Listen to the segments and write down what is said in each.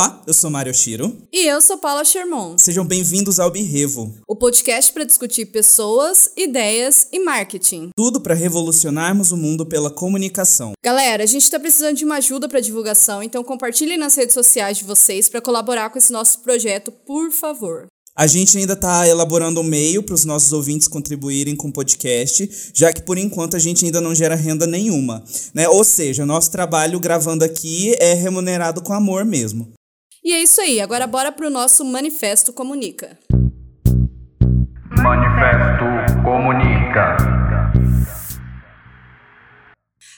Olá, eu sou Mário Shiro. E eu sou Paula Sherman. Sejam bem-vindos ao Birrevo, o podcast para discutir pessoas, ideias e marketing. Tudo para revolucionarmos o mundo pela comunicação. Galera, a gente está precisando de uma ajuda para divulgação, então compartilhem nas redes sociais de vocês para colaborar com esse nosso projeto, por favor. A gente ainda está elaborando um meio para os nossos ouvintes contribuírem com o podcast, já que por enquanto a gente ainda não gera renda nenhuma. Né? Ou seja, nosso trabalho gravando aqui é remunerado com amor mesmo. E é isso aí, agora bora pro nosso Manifesto Comunica. Manifesto Comunica.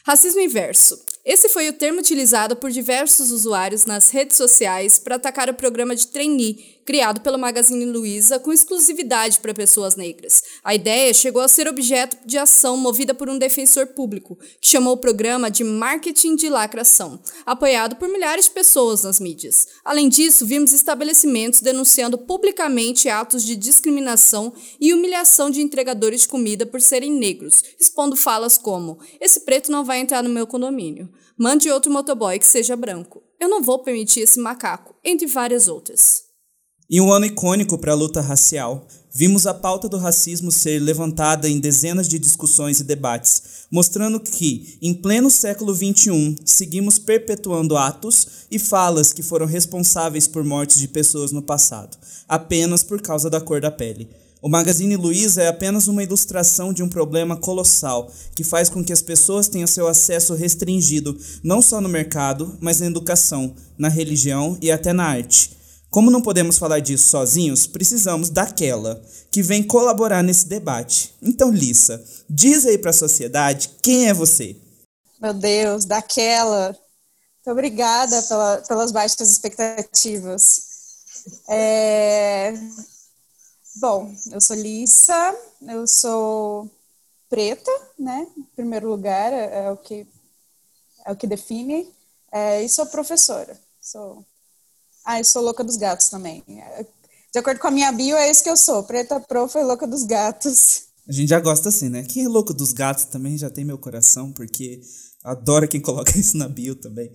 Racismo inverso. Esse foi o termo utilizado por diversos usuários nas redes sociais para atacar o programa de trainee criado pelo Magazine Luiza com exclusividade para pessoas negras. A ideia chegou a ser objeto de ação movida por um defensor público, que chamou o programa de marketing de lacração, apoiado por milhares de pessoas nas mídias. Além disso, vimos estabelecimentos denunciando publicamente atos de discriminação e humilhação de entregadores de comida por serem negros, expondo falas como: esse preto não vai entrar no meu condomínio. Mande outro motoboy que seja branco. Eu não vou permitir esse macaco, entre várias outras. Em um ano icônico para a luta racial, vimos a pauta do racismo ser levantada em dezenas de discussões e debates, mostrando que, em pleno século XXI, seguimos perpetuando atos e falas que foram responsáveis por mortes de pessoas no passado, apenas por causa da cor da pele. O Magazine Luiza é apenas uma ilustração de um problema colossal que faz com que as pessoas tenham seu acesso restringido não só no mercado, mas na educação, na religião e até na arte. Como não podemos falar disso sozinhos, precisamos daquela que vem colaborar nesse debate. Então, Lissa, diz aí para a sociedade quem é você. Meu Deus, daquela. Muito obrigada pela, pelas baixas expectativas. É... Bom, eu sou Lissa, eu sou preta, né? Em primeiro lugar, é, é o que é o que define. É, e sou professora. Sou ah, eu sou louca dos gatos também. De acordo com a minha bio, é isso que eu sou. Preta, profa e louca dos gatos. A gente já gosta assim, né? Quem é louco dos gatos também já tem meu coração, porque adoro quem coloca isso na bio também.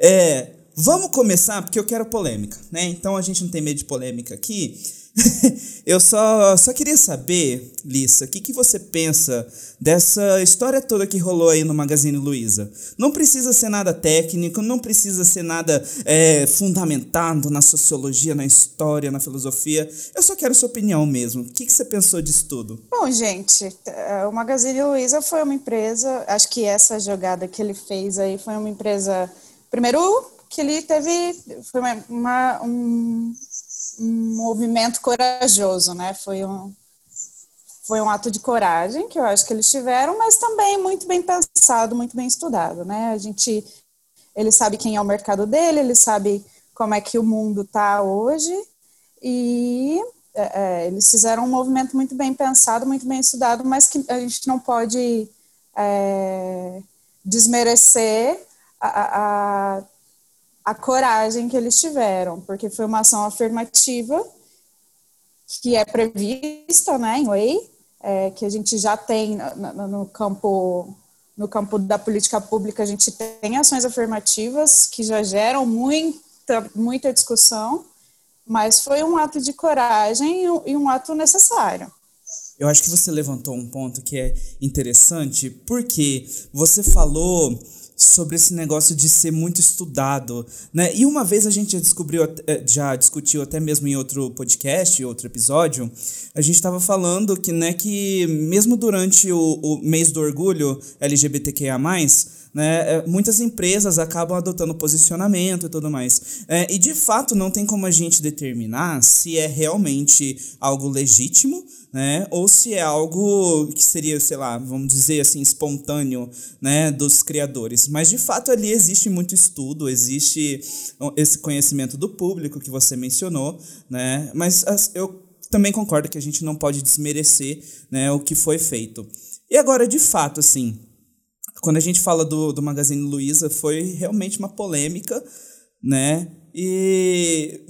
É, vamos começar, porque eu quero polêmica, né? Então a gente não tem medo de polêmica aqui. eu só, só queria saber, Lissa, o que, que você pensa dessa história toda que rolou aí no Magazine Luiza? Não precisa ser nada técnico, não precisa ser nada é, fundamentado na sociologia, na história, na filosofia. Eu só quero sua opinião mesmo. O que, que você pensou disso tudo? Bom, gente, é, o Magazine Luiza foi uma empresa, acho que essa jogada que ele fez aí foi uma empresa. Primeiro, que ele teve. Foi uma, uma um, um movimento corajoso, né? Foi um, foi um ato de coragem que eu acho que eles tiveram, mas também muito bem pensado, muito bem estudado, né? A gente, ele sabe quem é o mercado dele, ele sabe como é que o mundo está hoje e é, é, eles fizeram um movimento muito bem pensado, muito bem estudado, mas que a gente não pode é, desmerecer a, a, a coragem que eles tiveram, porque foi uma ação afirmativa que é prevista né, em lei, é, que a gente já tem no, no, campo no campo da política pública, a gente tem ações afirmativas que já geram muita, muita discussão, mas foi um ato de coragem e um ato necessário. Eu acho que você levantou um ponto que é interessante, porque você falou sobre esse negócio de ser muito estudado, né? E uma vez a gente já descobriu, eh, já discutiu até mesmo em outro podcast, outro episódio, a gente estava falando que, né, que mesmo durante o, o mês do orgulho LGBTQIA+, né, eh, muitas empresas acabam adotando posicionamento e tudo mais. É, e de fato não tem como a gente determinar se é realmente algo legítimo, né, ou se é algo que seria, sei lá, vamos dizer assim, espontâneo, né, dos criadores. Mas de fato ali existe muito estudo, existe esse conhecimento do público que você mencionou, né, mas eu também concordo que a gente não pode desmerecer, né, o que foi feito. E agora, de fato, assim, quando a gente fala do, do Magazine Luiza, foi realmente uma polêmica, né? E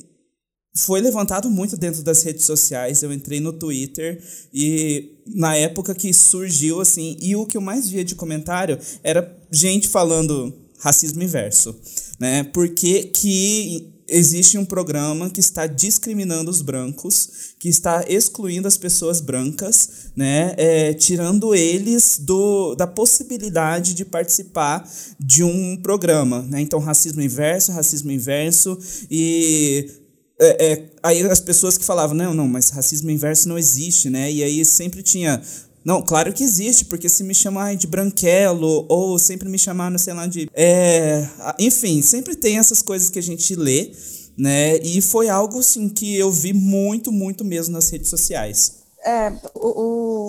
foi levantado muito dentro das redes sociais. Eu entrei no Twitter e na época que surgiu, assim, e o que eu mais via de comentário era gente falando racismo inverso, né? Porque que existe um programa que está discriminando os brancos, que está excluindo as pessoas brancas, né, é, tirando eles do, da possibilidade de participar de um programa. Né? Então, racismo inverso, racismo inverso, e é, é, aí as pessoas que falavam, não, não, mas racismo inverso não existe, né? E aí sempre tinha não, claro que existe, porque se me chamar de branquelo, ou sempre me chamar, sei lá, de. É, enfim, sempre tem essas coisas que a gente lê, né? E foi algo, assim, que eu vi muito, muito mesmo nas redes sociais. É, o,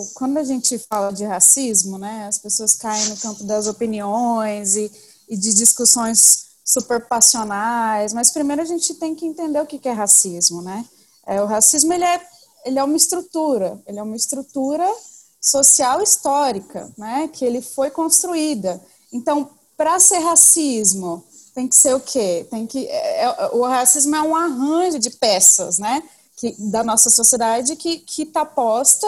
o, quando a gente fala de racismo, né, as pessoas caem no campo das opiniões e, e de discussões super passionais, mas primeiro a gente tem que entender o que, que é racismo, né? É, o racismo, ele é, ele é uma estrutura, ele é uma estrutura social histórica, né, que ele foi construída. Então, para ser racismo, tem que ser o quê? Tem que é, é, o racismo é um arranjo de peças, né, que, da nossa sociedade que que está posta,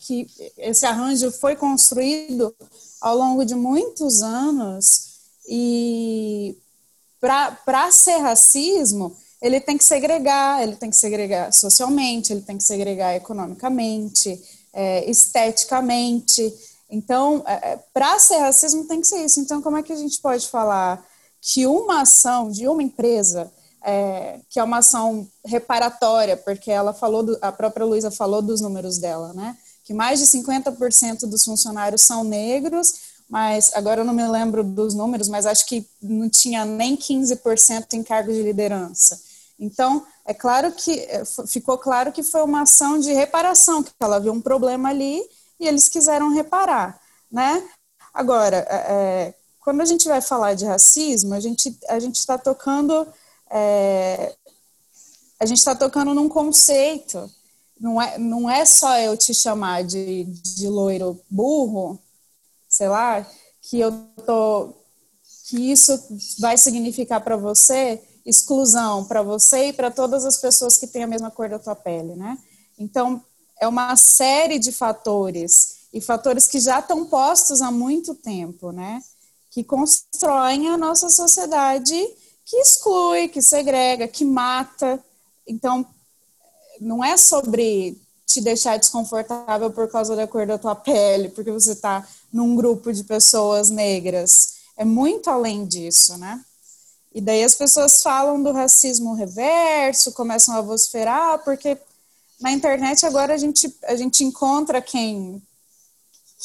que esse arranjo foi construído ao longo de muitos anos e para ser racismo ele tem que segregar, ele tem que segregar socialmente, ele tem que segregar economicamente, é, esteticamente. Então, é, é para ser racismo tem que ser isso. Então, como é que a gente pode falar que uma ação de uma empresa, é, que é uma ação reparatória, porque ela falou, do, a própria Luísa falou dos números dela, né? Que mais de 50% dos funcionários são negros, mas agora eu não me lembro dos números, mas acho que não tinha nem 15% em cargos de liderança. Então, é claro que é, ficou claro que foi uma ação de reparação, que ela viu um problema ali e eles quiseram reparar, né? Agora, é, é quando a gente vai falar de racismo, a gente a gente está tocando é, a gente está tocando num conceito. Não é, não é só eu te chamar de, de loiro burro, sei lá, que eu tô que isso vai significar para você exclusão para você e para todas as pessoas que têm a mesma cor da tua pele, né? Então, é uma série de fatores e fatores que já estão postos há muito tempo, né? Que constroem a nossa sociedade que exclui, que segrega, que mata. Então, não é sobre te deixar desconfortável por causa da cor da tua pele, porque você está num grupo de pessoas negras. É muito além disso, né? E daí as pessoas falam do racismo reverso, começam a vociferar, porque na internet agora a gente, a gente encontra quem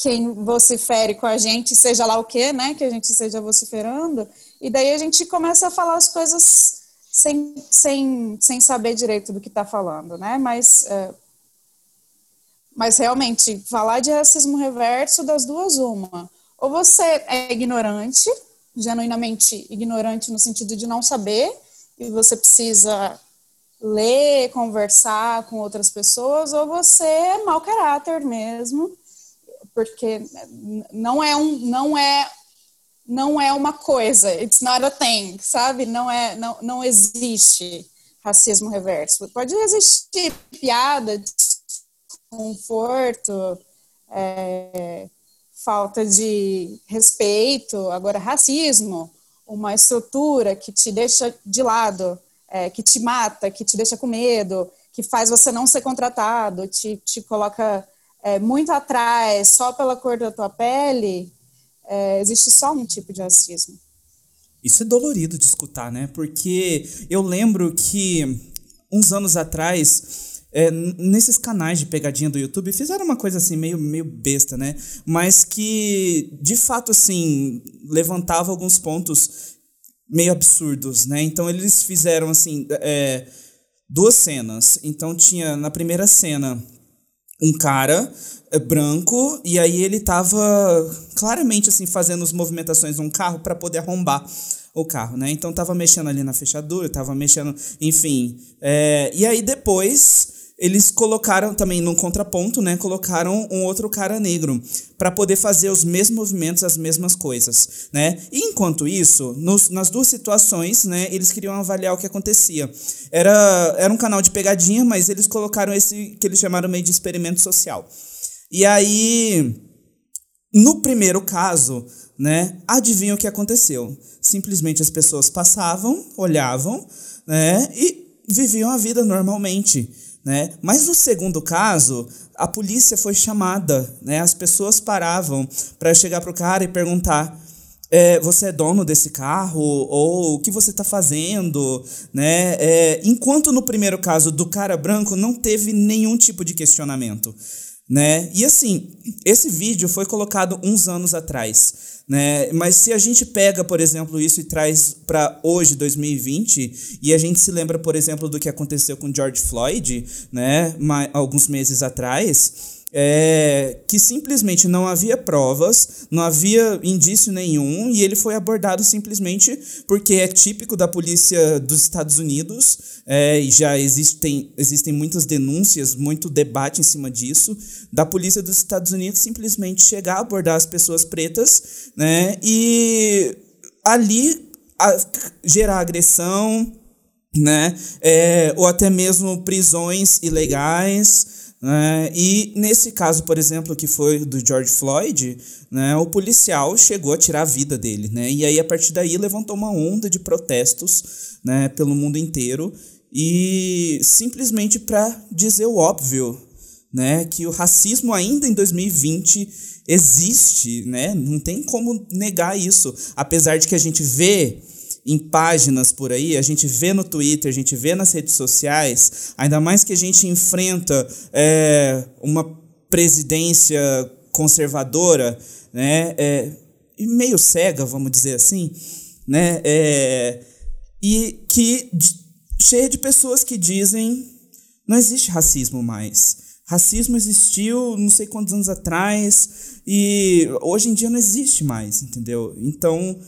quem vocifere com a gente, seja lá o que, né, que a gente esteja vociferando, e daí a gente começa a falar as coisas sem, sem, sem saber direito do que está falando, né, mas, é, mas realmente, falar de racismo reverso, das duas, uma, ou você é ignorante, genuinamente ignorante no sentido de não saber, e você precisa ler, conversar com outras pessoas, ou você é mau caráter mesmo, porque não é um, não é não é uma coisa, it's not a thing, sabe? Não é, não, não existe racismo reverso. Pode existir piada, desconforto, é, falta de respeito, agora racismo, uma estrutura que te deixa de lado, é, que te mata, que te deixa com medo, que faz você não ser contratado, te, te coloca é, muito atrás só pela cor da tua pele, é, existe só um tipo de racismo. Isso é dolorido de escutar, né? Porque eu lembro que uns anos atrás é, nesses canais de pegadinha do YouTube fizeram uma coisa assim meio, meio besta, né? Mas que de fato assim levantava alguns pontos meio absurdos, né? Então eles fizeram assim é, duas cenas. Então tinha na primeira cena um cara é, branco e aí ele tava claramente assim fazendo as movimentações de um carro para poder arrombar o carro, né? Então tava mexendo ali na fechadura, tava mexendo, enfim. É, e aí depois eles colocaram também no contraponto, né? Colocaram um outro cara negro para poder fazer os mesmos movimentos, as mesmas coisas, né? E enquanto isso, nos, nas duas situações, né? Eles queriam avaliar o que acontecia. Era, era um canal de pegadinha, mas eles colocaram esse que eles chamaram meio de experimento social. E aí no primeiro caso, né, adivinha o que aconteceu? Simplesmente as pessoas passavam, olhavam, né, e viviam a vida normalmente, né? Mas no segundo caso, a polícia foi chamada, né? As pessoas paravam para chegar pro cara e perguntar: é, você é dono desse carro ou o que você está fazendo, né? É, enquanto no primeiro caso do cara branco não teve nenhum tipo de questionamento né? E assim, esse vídeo foi colocado uns anos atrás, né? Mas se a gente pega, por exemplo, isso e traz para hoje, 2020, e a gente se lembra, por exemplo, do que aconteceu com George Floyd, né? Alguns meses atrás, é, que simplesmente não havia provas, não havia indício nenhum, e ele foi abordado simplesmente porque é típico da polícia dos Estados Unidos, é, e já existem, existem muitas denúncias, muito debate em cima disso, da polícia dos Estados Unidos simplesmente chegar a abordar as pessoas pretas, né, e ali a, gerar agressão, né, é, ou até mesmo prisões ilegais, né? E nesse caso, por exemplo, que foi do George Floyd, né, o policial chegou a tirar a vida dele. Né? E aí, a partir daí, levantou uma onda de protestos né, pelo mundo inteiro. E simplesmente para dizer o óbvio, né, que o racismo ainda em 2020 existe, né? Não tem como negar isso, apesar de que a gente vê em páginas por aí, a gente vê no Twitter, a gente vê nas redes sociais, ainda mais que a gente enfrenta é, uma presidência conservadora, né, é, meio cega, vamos dizer assim, né, é, e que cheia de pessoas que dizem não existe racismo mais. Racismo existiu não sei quantos anos atrás e hoje em dia não existe mais, entendeu? Então,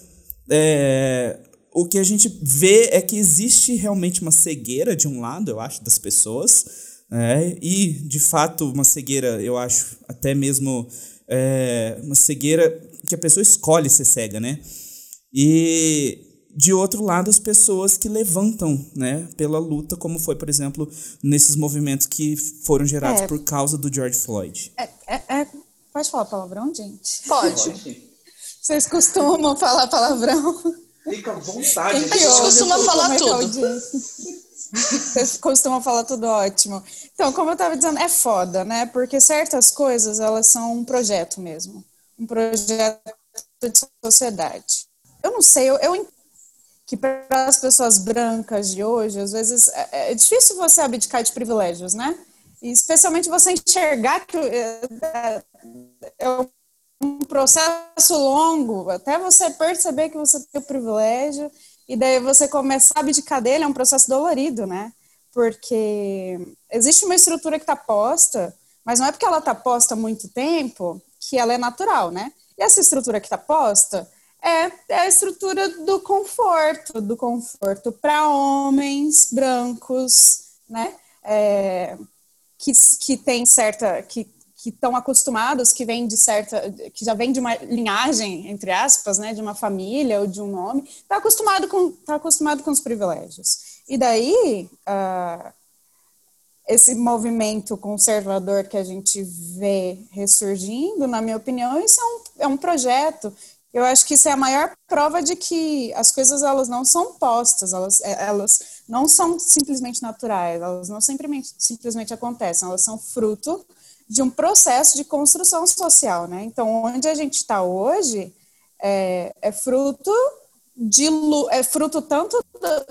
é, o que a gente vê é que existe realmente uma cegueira de um lado, eu acho, das pessoas, é, e de fato uma cegueira, eu acho, até mesmo é, uma cegueira que a pessoa escolhe ser cega, né? E de outro lado, as pessoas que levantam né, pela luta, como foi, por exemplo, nesses movimentos que foram gerados é, por causa do George Floyd. É, é, é pode falar palavrão, gente? Pode. Vocês costumam falar palavrão? Fica à vontade. A gente costuma falar tudo. Vocês costumam falar tudo ótimo. Então, como eu estava dizendo, é foda, né? Porque certas coisas, elas são um projeto mesmo. Um projeto de sociedade. Eu não sei, eu, eu que para as pessoas brancas de hoje, às vezes, é, é, difícil você abdicar de privilégios, né? E especialmente você enxergar que é, é um processo longo, até você perceber que você tem o privilégio, e daí você começar a abdicar dele, é um processo dolorido, né? Porque existe uma estrutura que está posta, mas não é porque ela está posta há muito tempo que ela é natural, né? E essa estrutura que está posta é, é, a estrutura do conforto, do conforto para homens brancos, né? É, que, que tem certa, que que estão acostumados, que vem de certa, que já vem de uma linhagem entre aspas, né, de uma família ou de um nome, está acostumado com, tá acostumado com os privilégios. E daí uh, esse movimento conservador que a gente vê ressurgindo, na minha opinião, isso é um, é um projeto. Eu acho que isso é a maior prova de que as coisas elas não são postas, elas, é, elas não são simplesmente naturais, elas não simplesmente, simplesmente acontecem, elas são fruto de um processo de construção social, né? Então, onde a gente está hoje é, é, fruto de é fruto tanto da,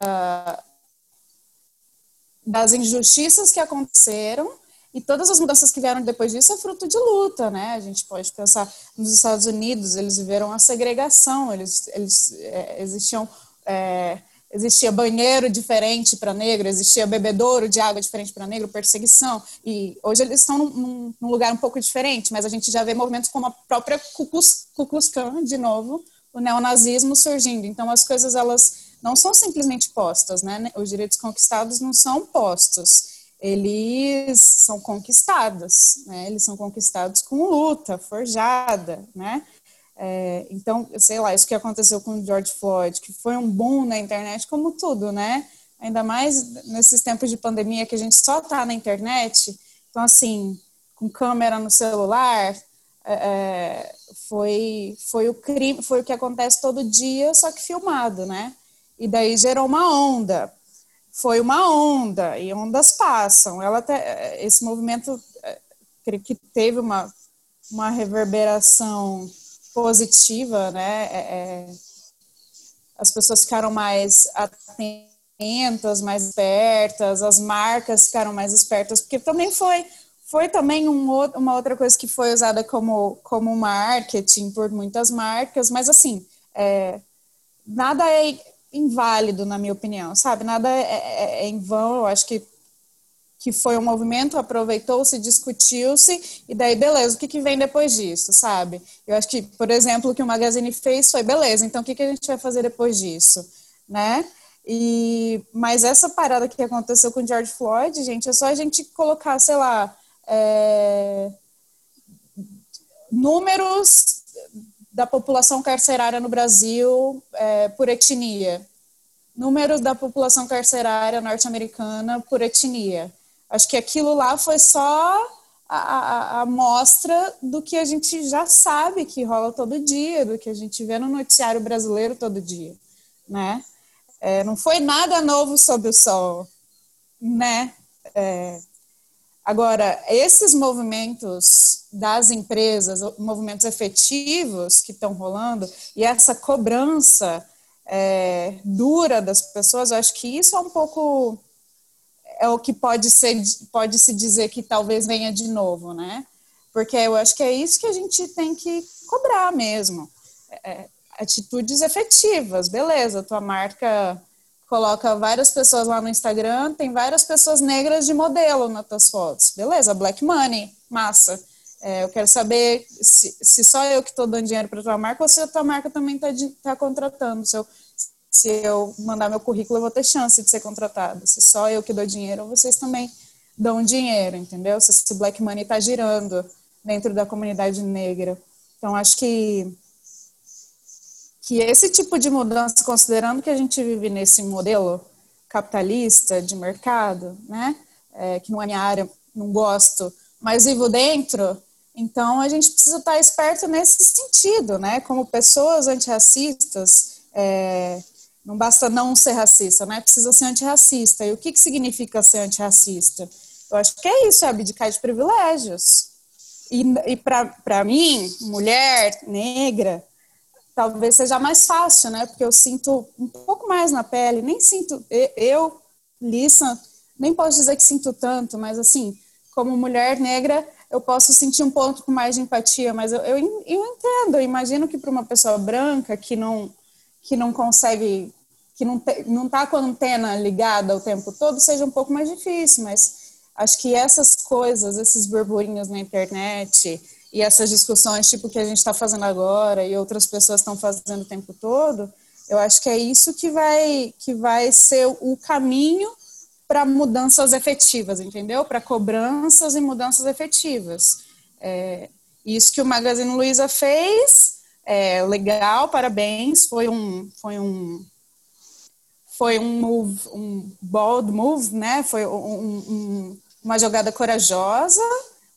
da, das injustiças que aconteceram e todas as mudanças que vieram depois disso é fruto de luta, né? A gente pode pensar nos Estados Unidos, eles viveram a segregação, eles, eles é, existiam é, existia banheiro diferente para negro, existia bebedouro de água diferente para negro, perseguição. E hoje eles estão num, num, lugar um pouco diferente, mas a gente já vê movimentos como a própria Ku Klux, Klan, de novo, o neonazismo surgindo. Então as coisas elas não são simplesmente postas, né? Os direitos conquistados não são postos. Eles são conquistados, né? Eles são conquistados com luta, forjada, né? É, então, sei lá, isso que aconteceu com o George Floyd, que foi um boom na internet, como tudo, né? Ainda mais nesses tempos de pandemia que a gente só tá na internet. Então, assim, com câmera no celular, é, é, foi, foi o crime, foi o que acontece todo dia, só que filmado, né? E daí gerou uma onda. Foi uma onda, e ondas passam. Ela até, esse movimento, é, que teve uma, uma reverberação positiva, né? É, é as pessoas ficaram mais atentas, mais espertas, as marcas ficaram mais espertas, porque também foi foi também um, uma outra coisa que foi usada como, como marketing por muitas marcas, mas assim, é, nada é inválido, na minha opinião, sabe? Nada é, é, é em vão, eu acho que, que foi um movimento, aproveitou-se, discutiu-se, e daí, beleza, o que, que vem depois disso, sabe? Eu acho que, por exemplo, o que o Magazine fez foi, beleza, então o que, que a gente vai fazer depois disso, né? E, mas essa parada que aconteceu com George Floyd, gente, é só a gente colocar, sei lá, é, números da população carcerária no Brasil é, por etnia, números da população carcerária norte-americana por etnia. Acho que aquilo lá foi só a, a, amostra do que a gente já sabe que rola todo dia, do que a gente vê no noticiário brasileiro todo dia, né? É, não foi nada novo sob o sol, né? É, Agora, esses movimentos das empresas, movimentos efetivos que estão rolando, e essa cobrança é, dura das pessoas, eu acho que isso é um pouco é o que pode ser pode se dizer que talvez venha de novo, né? Porque eu acho que é isso que a gente tem que cobrar mesmo. É, atitudes efetivas, beleza, tua marca coloca várias pessoas lá no Instagram, tem várias pessoas negras de modelo nas tuas fotos. Beleza, black money, massa. É, eu quero saber se, se só eu que estou dando dinheiro para tua marca ou se a tua marca também está tá contratando. Se eu, se eu mandar meu currículo, eu vou ter chance de ser contratada. Se só eu que dou dinheiro, vocês também dão dinheiro, entendeu? Se esse black money está girando dentro da comunidade negra. Então, acho que que esse tipo de mudança, considerando que a gente vive nesse modelo capitalista de mercado, né, é, que não é minha área, não gosto, mas vivo dentro, então a gente precisa estar esperto nesse sentido, né, como pessoas antirracistas, é, não basta não ser racista, né, precisa ser antirracista. E o que, que significa ser antirracista? Eu acho que é isso, é abdicar de privilégios. E, e para mim, mulher, negra, talvez seja mais fácil, né? Porque eu sinto um pouco mais na pele, nem sinto, eu, Lissa, nem posso dizer que sinto tanto, mas assim, como mulher negra, eu posso sentir um ponto com mais de empatia, mas eu, eu, eu entendo, eu imagino que para uma pessoa branca que não, que não consegue, que não, te, não tá com a antena ligada o tempo todo, seja um pouco mais difícil, mas acho que essas coisas, esses burburinhos na internet, e essas discussões, tipo que a gente está fazendo agora e outras pessoas estão fazendo o tempo todo, eu acho que é isso que vai, que vai ser o caminho para mudanças efetivas, entendeu? Para cobranças e mudanças efetivas. É, isso que o Magazine Luiza fez, é legal, parabéns, foi um, foi um, foi um move, um bold move, né? Foi um, um, uma jogada corajosa,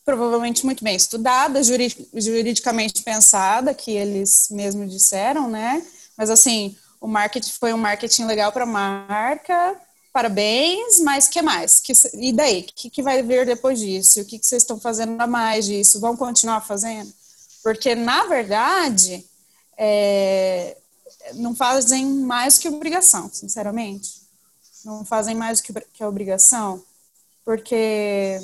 provavelmente muito bem estudada, juridicamente pensada, que eles mesmos disseram, né? Mas assim, o marketing foi um marketing legal para a marca, parabéns, mas que mais? Que, e daí? O que, que vai vir depois disso? O que, que vocês estão fazendo a mais disso? Vão continuar fazendo? Porque, na verdade, é, não fazem mais que obrigação, sinceramente. Não fazem mais que, que a obrigação, porque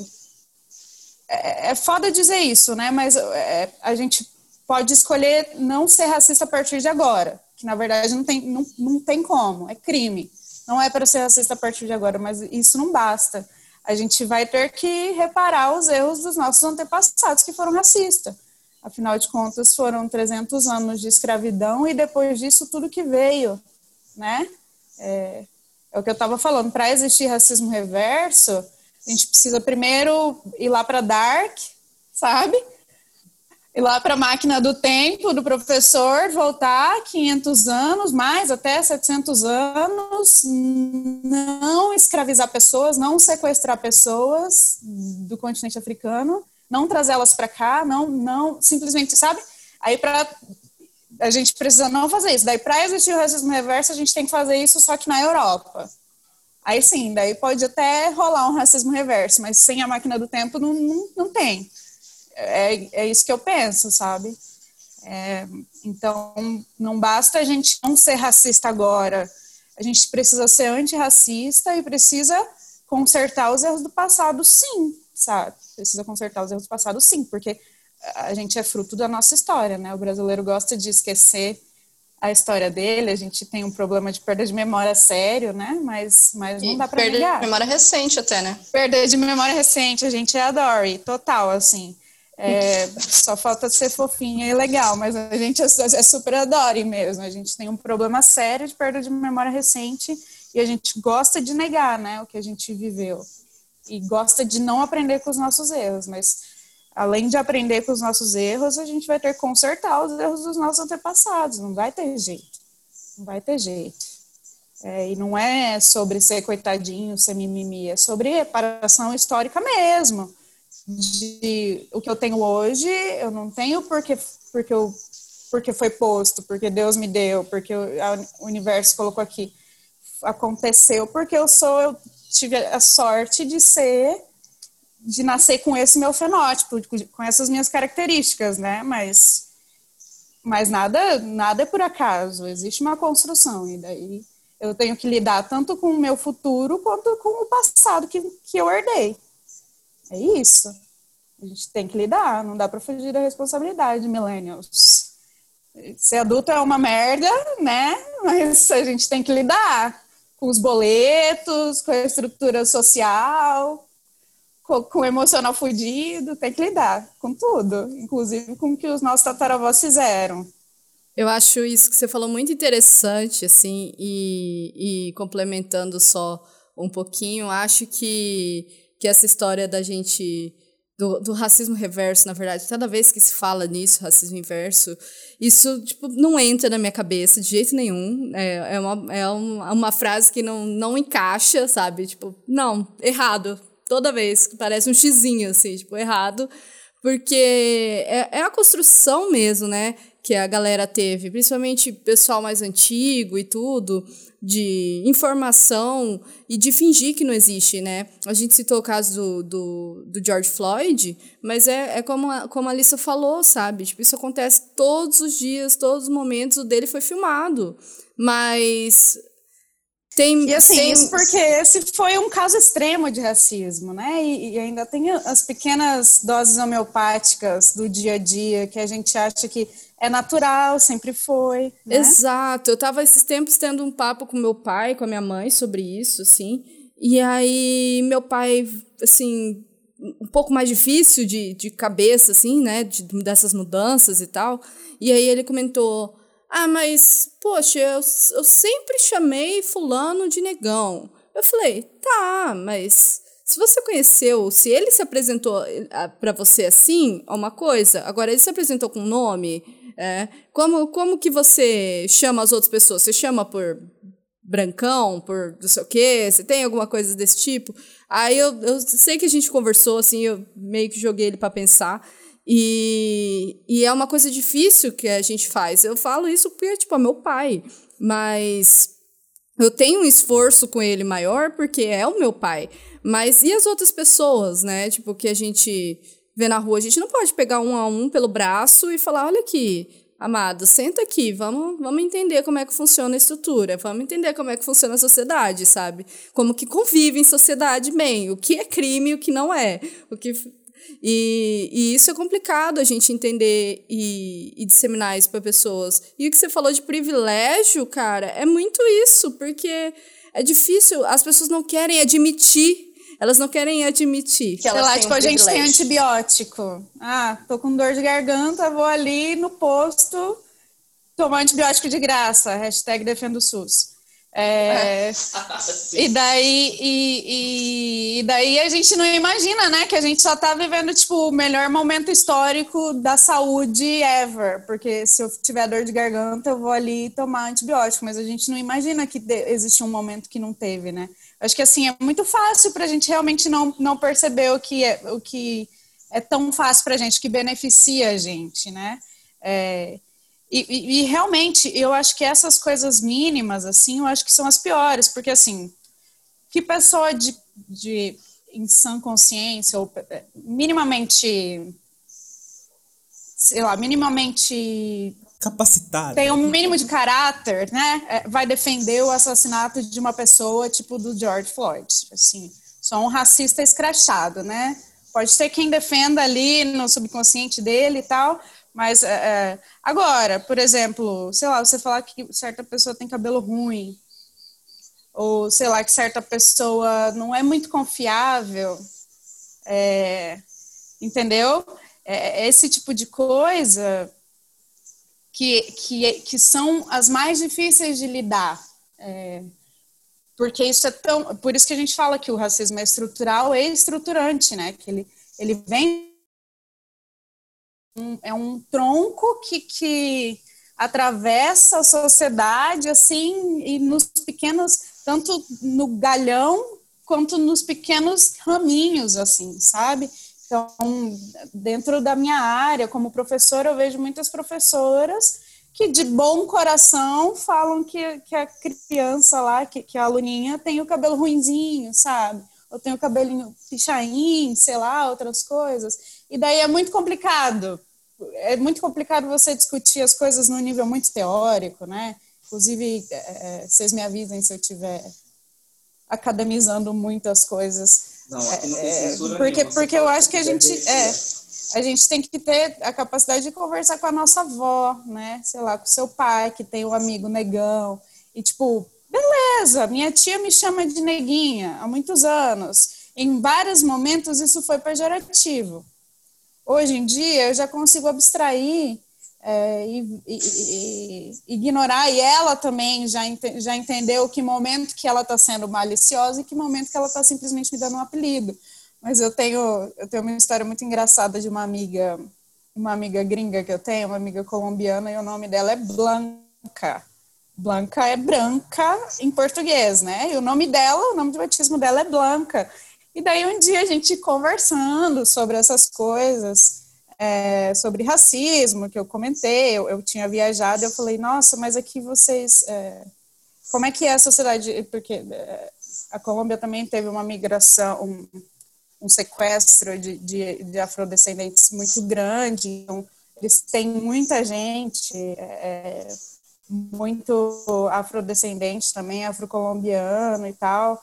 é, é foda dizer isso, né? Mas é, a gente pode escolher não ser racista a partir de agora, que na verdade não tem, não, não tem como, é crime. Não é para ser racista a partir de agora, mas isso não basta. A gente vai ter que reparar os erros dos nossos antepassados que foram racistas. Afinal de contas, foram 300 anos de escravidão e depois disso tudo que veio, né? É, é o que eu estava falando. Para existir racismo reverso, a gente precisa primeiro ir lá para Dark, sabe? Ir lá para a máquina do tempo do professor, voltar 500 anos, mais até 700 anos, não escravizar pessoas, não sequestrar pessoas do continente africano, não trazê-las para cá, não, não, simplesmente, sabe? Aí para a gente precisa não fazer isso. Daí para existir o racismo reverso, a gente tem que fazer isso só que na Europa. Aí sim, daí pode até rolar um racismo reverso, mas sem a máquina do tempo não, não, não tem. É, é isso que eu penso, sabe? É, então, não basta a gente não ser racista agora, a gente precisa ser antirracista e precisa consertar os erros do passado, sim, Precisa consertar os erros do passado, sim, porque a gente é fruto da nossa história, né? O brasileiro gosta de esquecer a história dele, a gente tem um problema de perda de memória sério, né? Mas, mas não dá para perda negar. de memória recente até, né? Perda de memória recente, a gente é a Dory, total, assim. É, só falta ser fofinha e legal, mas a gente é, é super adore mesmo. A gente tem um problema sério de perda de memória recente e a gente gosta de negar, né, o que a gente viveu e gosta de não aprender com os nossos erros. Mas além de aprender com os nossos erros, a gente vai ter que consertar os erros dos nossos antepassados. Não vai ter jeito, não vai ter jeito. É, e não é sobre ser coitadinho, ser mimimi, é sobre reparação histórica mesmo de o que eu tenho hoje, eu não tenho porque, porque, eu, porque foi posto, porque Deus me deu, porque o universo colocou aqui. Aconteceu porque eu sou, tive a sorte de ser, de nascer com esse meu fenótipo, com essas minhas características, né? Mas, mas nada, nada é por acaso, existe uma construção, e daí eu tenho que lidar tanto com o meu futuro quanto com o passado que, que eu herdei. É isso. A gente tem que lidar, não dá para fugir da responsabilidade, millennials. Ser adulto é uma merda, né? Mas a gente tem que lidar com os boletos, com a estrutura social, com, com o emocional fudido, tem que lidar com tudo, inclusive com o que os nossos tataravós fizeram. Eu acho isso que você falou muito interessante, assim, e, e complementando só um pouquinho, acho que que essa história da gente do, do, racismo reverso, na verdade, toda vez que se fala nisso, racismo inverso, isso tipo, não entra na minha cabeça de jeito nenhum. É, é, uma, é uma, uma frase que não, não encaixa, sabe? Tipo, não, errado. Toda vez, parece um xizinho, assim, tipo, errado. Porque é, é a construção mesmo, né? Que a galera teve, principalmente pessoal mais antigo e tudo, de informação e de fingir que não existe, né? A gente citou o caso do, do, do George Floyd, mas é, é como, a, como a Alissa falou, sabe? Tipo, isso acontece todos os dias, todos os momentos, o dele foi filmado. Mas tem, e assim, tem... isso porque esse foi um caso extremo de racismo, né? E, e, ainda tem as pequenas doses homeopáticas do dia a dia que a gente acha que é natural, sempre foi. Né? Exato. Eu estava esses tempos tendo um papo com meu pai, com a minha mãe sobre isso, assim. E aí, meu pai, assim, um pouco mais difícil de, de cabeça, assim, né? De, dessas mudanças e tal. E aí ele comentou: Ah, mas, poxa, eu, eu sempre chamei Fulano de negão. Eu falei: Tá, mas se você conheceu, se ele se apresentou eh, para você assim, é uma coisa. Agora, ele se apresentou com um nome é. Como, como que você chama as outras pessoas? Você chama por brancão, por não sei o quê? Você tem alguma coisa desse tipo? Aí eu, eu sei que a gente conversou, assim, eu meio que joguei ele para pensar. E, e é uma coisa difícil que a gente faz. Eu falo isso porque, tipo, é meu pai. Mas eu tenho um esforço com ele maior porque é o meu pai. Mas e as outras pessoas, né? Tipo, que a gente vê na rua. A gente não pode pegar um a um pelo braço e falar: olha aqui, amado, senta aqui, vamos, vamos entender como é que funciona a estrutura, vamos entender como é que funciona a sociedade, sabe? Como que convive em sociedade bem, o que é crime e o que não é. O que... E, e isso é complicado a gente entender e, e disseminar isso para pessoas. E o que você falou de privilégio, cara, é muito isso, porque é difícil, as pessoas não querem admitir elas não querem admitir. Que elas Sei lá, tipo, a gente tem antibiótico. Ah, tô com dor de garganta, vou ali no posto tomar antibiótico de graça. Hashtag defendo o SUS. É, e daí e, e, e, daí a gente não imagina, né, que a gente só tá vivendo tipo o melhor momento histórico da saúde ever, porque se eu tiver dor de garganta eu vou ali tomar antibiótico, mas a gente não imagina que existe um momento que não teve, né? Acho que assim é muito fácil para a gente realmente não, não perceber o que é, o que é tão fácil para a gente, que beneficia a gente, né? É, e, e, e, realmente, eu acho que essas coisas mínimas, assim, eu acho que são as piores, porque, assim, que pessoa de, de em sã consciência, ou é, minimamente, sei lá, minimamente capacitada. Tem um mínimo de caráter, né? É, vai defender o assassinato de uma pessoa tipo do George Floyd, assim, só um racista escrachado, né? Pode ser quem defenda ali no subconsciente dele e tal, mas é, é, agora, por exemplo, sei lá, você falar que certa pessoa tem cabelo ruim, ou sei lá, que certa pessoa não é muito confiável, é, entendeu? É, esse tipo de coisa que, que, que são as mais difíceis de lidar. É, porque isso é tão. Por isso que a gente fala que o racismo é estrutural e estruturante, né? Que ele, ele vem. Um, é um tronco que, que atravessa a sociedade, assim, e nos pequenos. Tanto no galhão quanto nos pequenos raminhos, assim, sabe? Então, dentro da minha área, como professora, eu vejo muitas professoras que de bom coração falam que, que a criança lá, que, que a aluninha tem o cabelo ruinzinho, sabe? Ou tem o cabelinho pichain, sei lá, outras coisas. E daí é muito complicado. É muito complicado você discutir as coisas no nível muito teórico, né? Inclusive, é, é vocês me avisem se eu estiver academizando muitas coisas. Não, aqui não tem é, censura porque, porque eu acho que a gente... É, a gente tem que ter a capacidade de conversar com a nossa avó, né? Sei lá, com seu pai, que tem um amigo negão. E, tipo, beleza, minha tia me chama de neguinha há muitos anos. Em vários momentos isso foi pejorativo. Hoje em dia eu já consigo abstrair é, e, e, e, ignorar, e ela também já, ent já entendeu que momento que ela está sendo maliciosa e que momento que ela está simplesmente me dando um apelido. Mas eu tenho, eu tenho uma história muito engraçada de uma amiga, uma amiga gringa que eu tenho, uma amiga colombiana, e o nome dela é Blanca. Blanca é branca em português, né? E o nome dela, o nome de batismo dela é Blanca. E daí um dia a gente conversando sobre essas coisas, é, sobre racismo, que eu comentei, eu, eu tinha viajado, eu falei, nossa, mas aqui vocês. É, como é que é a sociedade? Porque é, a Colômbia também teve uma migração, um, um sequestro de, de, de afrodescendentes muito grande, então eles têm muita gente, é, muito afrodescendente também, afrocolombiano e tal.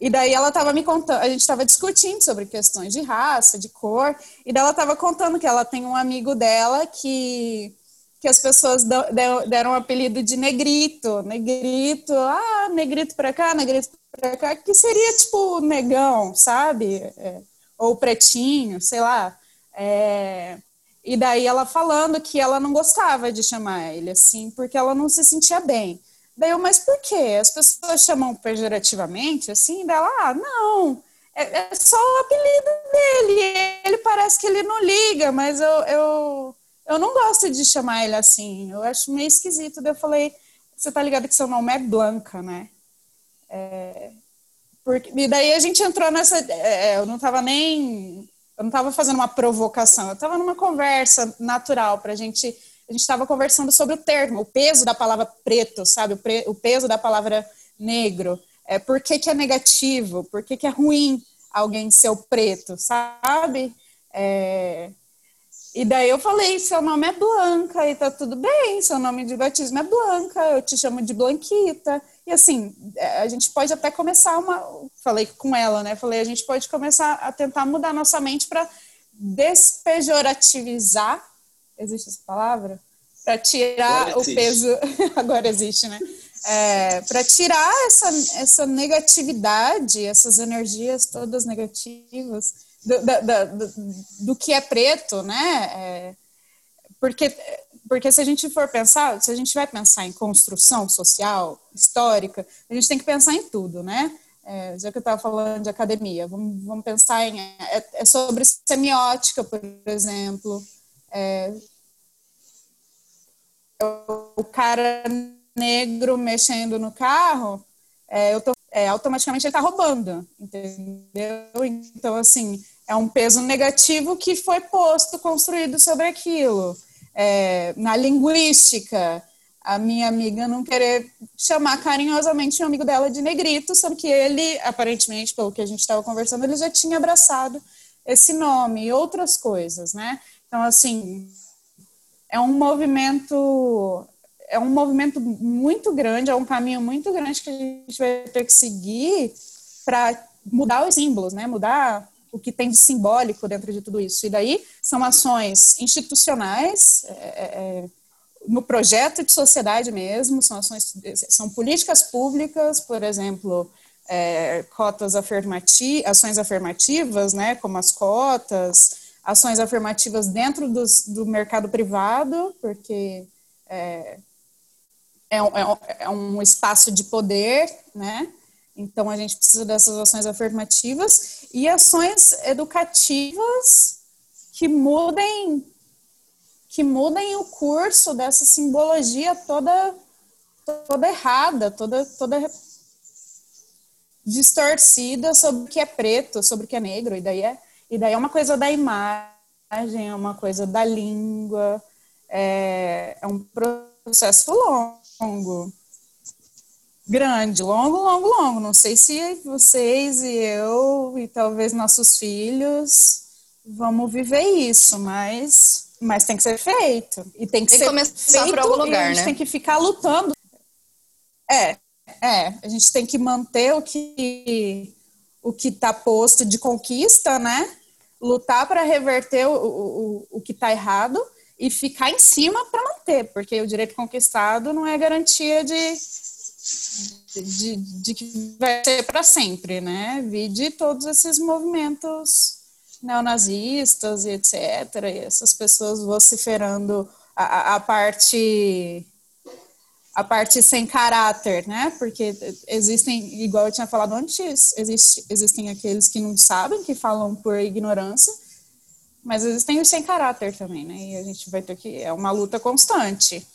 E daí ela estava me contando, a gente estava discutindo sobre questões de raça, de cor, e daí ela estava contando que ela tem um amigo dela que que as pessoas deram o um apelido de negrito, negrito, ah, negrito para cá, negrito para cá, que seria tipo negão, sabe? É, ou pretinho, sei lá. É, e daí ela falando que ela não gostava de chamar ele assim, porque ela não se sentia bem. Daí eu, mas por quê? As pessoas chamam pejorativamente assim? Dela, ah, não, é, é só o apelido dele. Ele parece que ele não liga, mas eu, eu eu não gosto de chamar ele assim, eu acho meio esquisito. Daí eu falei, você tá ligado que seu nome é Blanca, né? É, porque, e daí a gente entrou nessa. É, é eu não tava nem. Eu não tava fazendo uma provocação, eu tava numa conversa natural pra gente. A gente estava conversando sobre o termo, o peso da palavra preto, sabe? O, pre, o peso da palavra negro. É, por que, que é negativo? Por que, que é ruim alguém ser o preto, sabe? É, e daí eu falei, seu nome é Blanca, e tá tudo bem, seu nome de batismo é Blanca, eu te chamo de Blanquita. E assim, é, a gente pode até começar uma. Falei com ela, né? Falei, a gente pode começar a tentar mudar nossa mente para despejorativizar. Existe essa palavra? Para tirar o peso. Agora existe, né? É, para tirar essa, essa negatividade, essas energias todas negativas do, do, do, que é preto, né? É, porque, porque se a gente for pensar, se a gente vai pensar em construção social, histórica, a gente tem que pensar em tudo, né? É, já que eu estava falando de academia, vamos, vamos pensar em. É, é, sobre semiótica, por exemplo. É, o cara negro mexendo no carro, é, eu tô, é, automaticamente ele está roubando, entendeu? Então, assim, é um peso negativo que foi posto, construído sobre aquilo. É, na linguística, a minha amiga não querer chamar carinhosamente um amigo dela de negrito, sendo que ele, aparentemente, pelo que a gente estava conversando, ele já tinha abraçado esse nome e outras coisas, né? Então, assim, é um movimento é um movimento muito grande, é um caminho muito grande que a gente vai ter que seguir para mudar os símbolos, né? Mudar o que tem de simbólico dentro de tudo isso. E daí são ações institucionais, é, é, é no projeto de sociedade mesmo, são ações, são políticas públicas, por exemplo, é, cotas afirmativas, ações afirmativas, né, como as cotas, ações afirmativas dentro do mercado privado, porque é, é, um, é um espaço de poder, né, então, a gente precisa dessas ações afirmativas e ações educativas que mudem que mudem o curso dessa simbologia toda toda errada, toda toda distorcida sobre o que é preto, sobre o que é negro, e daí é, e daí é uma coisa da imagem, é uma coisa da língua, é, é um processo longo grande, longo, longo, longo. Não sei se vocês e eu e talvez nossos filhos vamos viver isso, mas, mas tem que ser feito. E tem que tem ser começar feito por algum lugar, a gente né? tem que ficar lutando. É, é, a gente tem que manter o que o que está posto de conquista, né? Lutar para reverter o, o, o que está errado e ficar em cima para manter, porque o direito conquistado não é garantia de, de, de que vai ser para sempre, né? Vi de todos esses movimentos neonazistas e etc. E essas pessoas vociferando a, a parte a parte sem caráter, né? Porque existem, igual eu tinha falado antes, existe, existem aqueles que não sabem, que falam por ignorância, mas existem os sem caráter também, né? E a gente vai ter que é uma luta constante.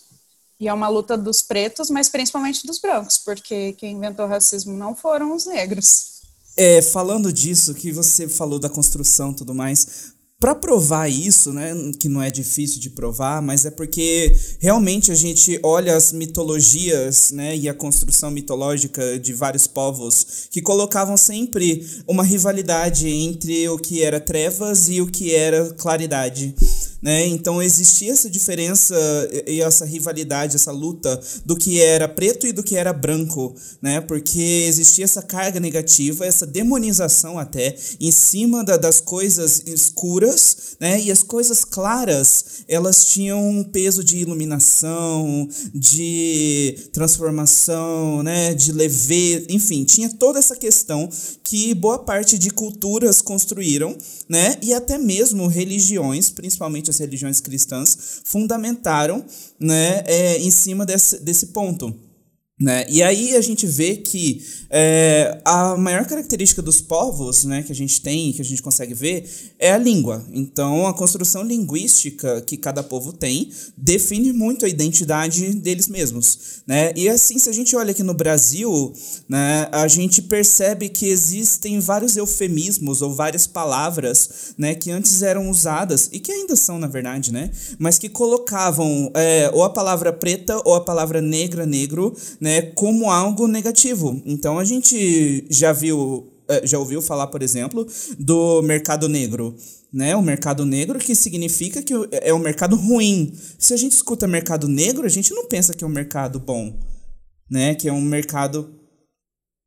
E é uma luta dos pretos, mas principalmente dos brancos, porque quem inventou o racismo não foram os negros. É, falando disso, que você falou da construção e tudo mais, para provar isso, né, que não é difícil de provar, mas é porque realmente a gente olha as mitologias, né, e a construção mitológica de vários povos que colocavam sempre uma rivalidade entre o que era trevas e o que era claridade. Né? Então existia essa diferença e essa rivalidade, essa luta do que era preto e do que era branco, né? Porque existia essa carga negativa, essa demonização até em cima da, das coisas escuras, né? E as coisas claras, elas tinham um peso de iluminação, de transformação, né? De leveza, enfim, tinha toda essa questão que boa parte de culturas construíram, né? E até mesmo religiões, principalmente as religiões cristãs, fundamentaram, né? É, em cima desse, desse ponto. Né? E aí a gente vê que é, a maior característica dos povos né, que a gente tem, que a gente consegue ver, é a língua. Então, a construção linguística que cada povo tem define muito a identidade deles mesmos. Né? E assim, se a gente olha aqui no Brasil, né, a gente percebe que existem vários eufemismos ou várias palavras né, que antes eram usadas, e que ainda são, na verdade, né, mas que colocavam é, ou a palavra preta ou a palavra negra, negro, né, né, como algo negativo. Então a gente já viu, eh, já ouviu falar, por exemplo, do mercado negro. Né, o mercado negro que significa que é um mercado ruim. Se a gente escuta mercado negro, a gente não pensa que é um mercado bom, né? Que é um mercado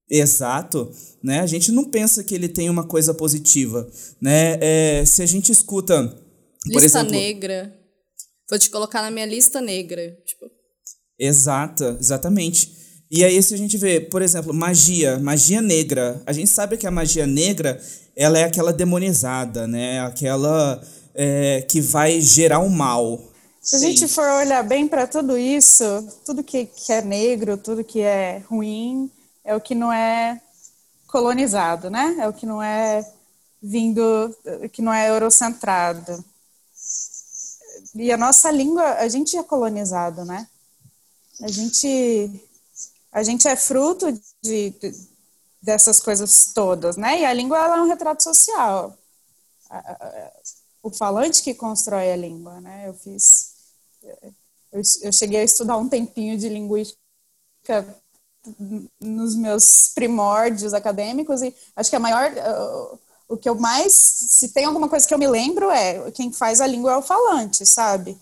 exato, né? A gente não pensa que ele tem uma coisa positiva, né? É, se a gente escuta, por lista exemplo, negra. Vou te colocar na minha lista negra. Tipo, Exata, exatamente. E aí, se a gente vê, por exemplo, magia, magia negra, a gente sabe que a magia negra ela é aquela demonizada, né? Aquela é, que vai gerar o um mal. Se a gente for olhar bem para tudo isso, tudo que, que é negro, tudo que é ruim, é o que não é colonizado, né? É o que não é vindo, que não é eurocentrado. E a nossa língua, a gente é colonizado, né? A gente, a gente é fruto de, de, dessas coisas todas, né? E a língua ela é um retrato social. o falante que constrói a língua, né? Eu fiz, eu, eu cheguei a estudar um tempinho de linguística nos meus primórdios acadêmicos e acho que a maior o que eu mais se tem alguma coisa que eu me lembro é quem faz a língua é o falante sabe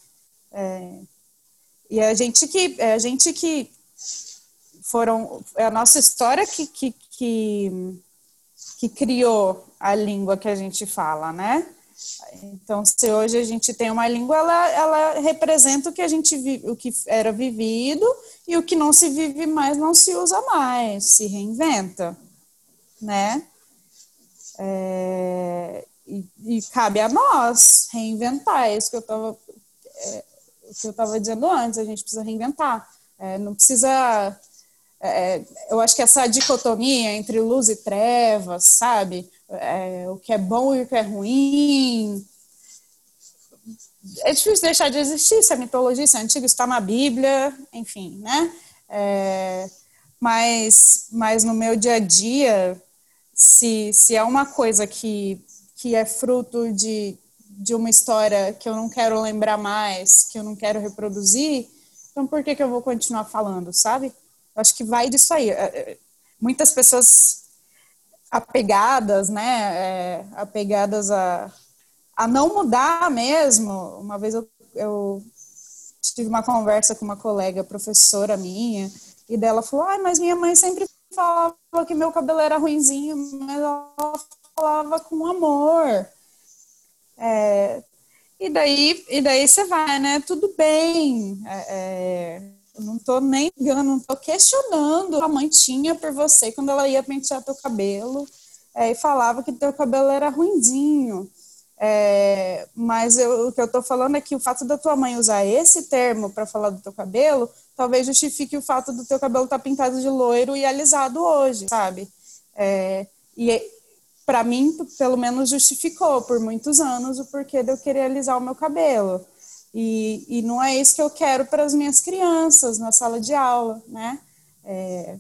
é, e a gente que é a gente que foram é a nossa história que, que, que, que criou a língua que a gente fala né então, se hoje a gente tem uma língua, ela, ela representa o que a gente o que era vivido e o que não se vive mais não se usa mais, se reinventa, né? É, e, e, cabe a nós reinventar, é isso que eu estava é, que eu estava dizendo antes, a gente precisa reinventar, é, não precisa é, eu acho que essa dicotomia entre luz e trevas, sabe? É, o que é bom e o que é ruim. É difícil deixar de existir se a mitologia, se é antiga, está na Bíblia, enfim, né? É, mas, mas no meu dia a dia, se, se é uma coisa que, que é fruto de, de uma história que eu não quero lembrar mais, que eu não quero reproduzir, então por que, que eu vou continuar falando, sabe? acho que vai disso aí. É, é, muitas pessoas apegadas, né, é, apegadas a, a não mudar mesmo. Uma vez eu, eu tive uma conversa com uma colega professora minha, e dela falou, ah, mas minha mãe sempre falava que meu cabelo era ruinzinho, mas ela falava com amor. É, e daí, e daí você vai, né? Tudo bem. É, é não tô nem ligando, não tô questionando a mãe tinha por você quando ela ia pentear teu cabelo é, e falava que teu cabelo era ruinzinho. É, mas eu, o que eu tô falando é que o fato da tua mãe usar esse termo para falar do teu cabelo talvez justifique o fato do teu cabelo estar tá pintado de loiro e alisado hoje, sabe? É, e para mim, pelo menos, justificou por muitos anos o porquê de eu querer alisar o meu cabelo. E, e não é isso que eu quero para as minhas crianças na sala de aula, né? É,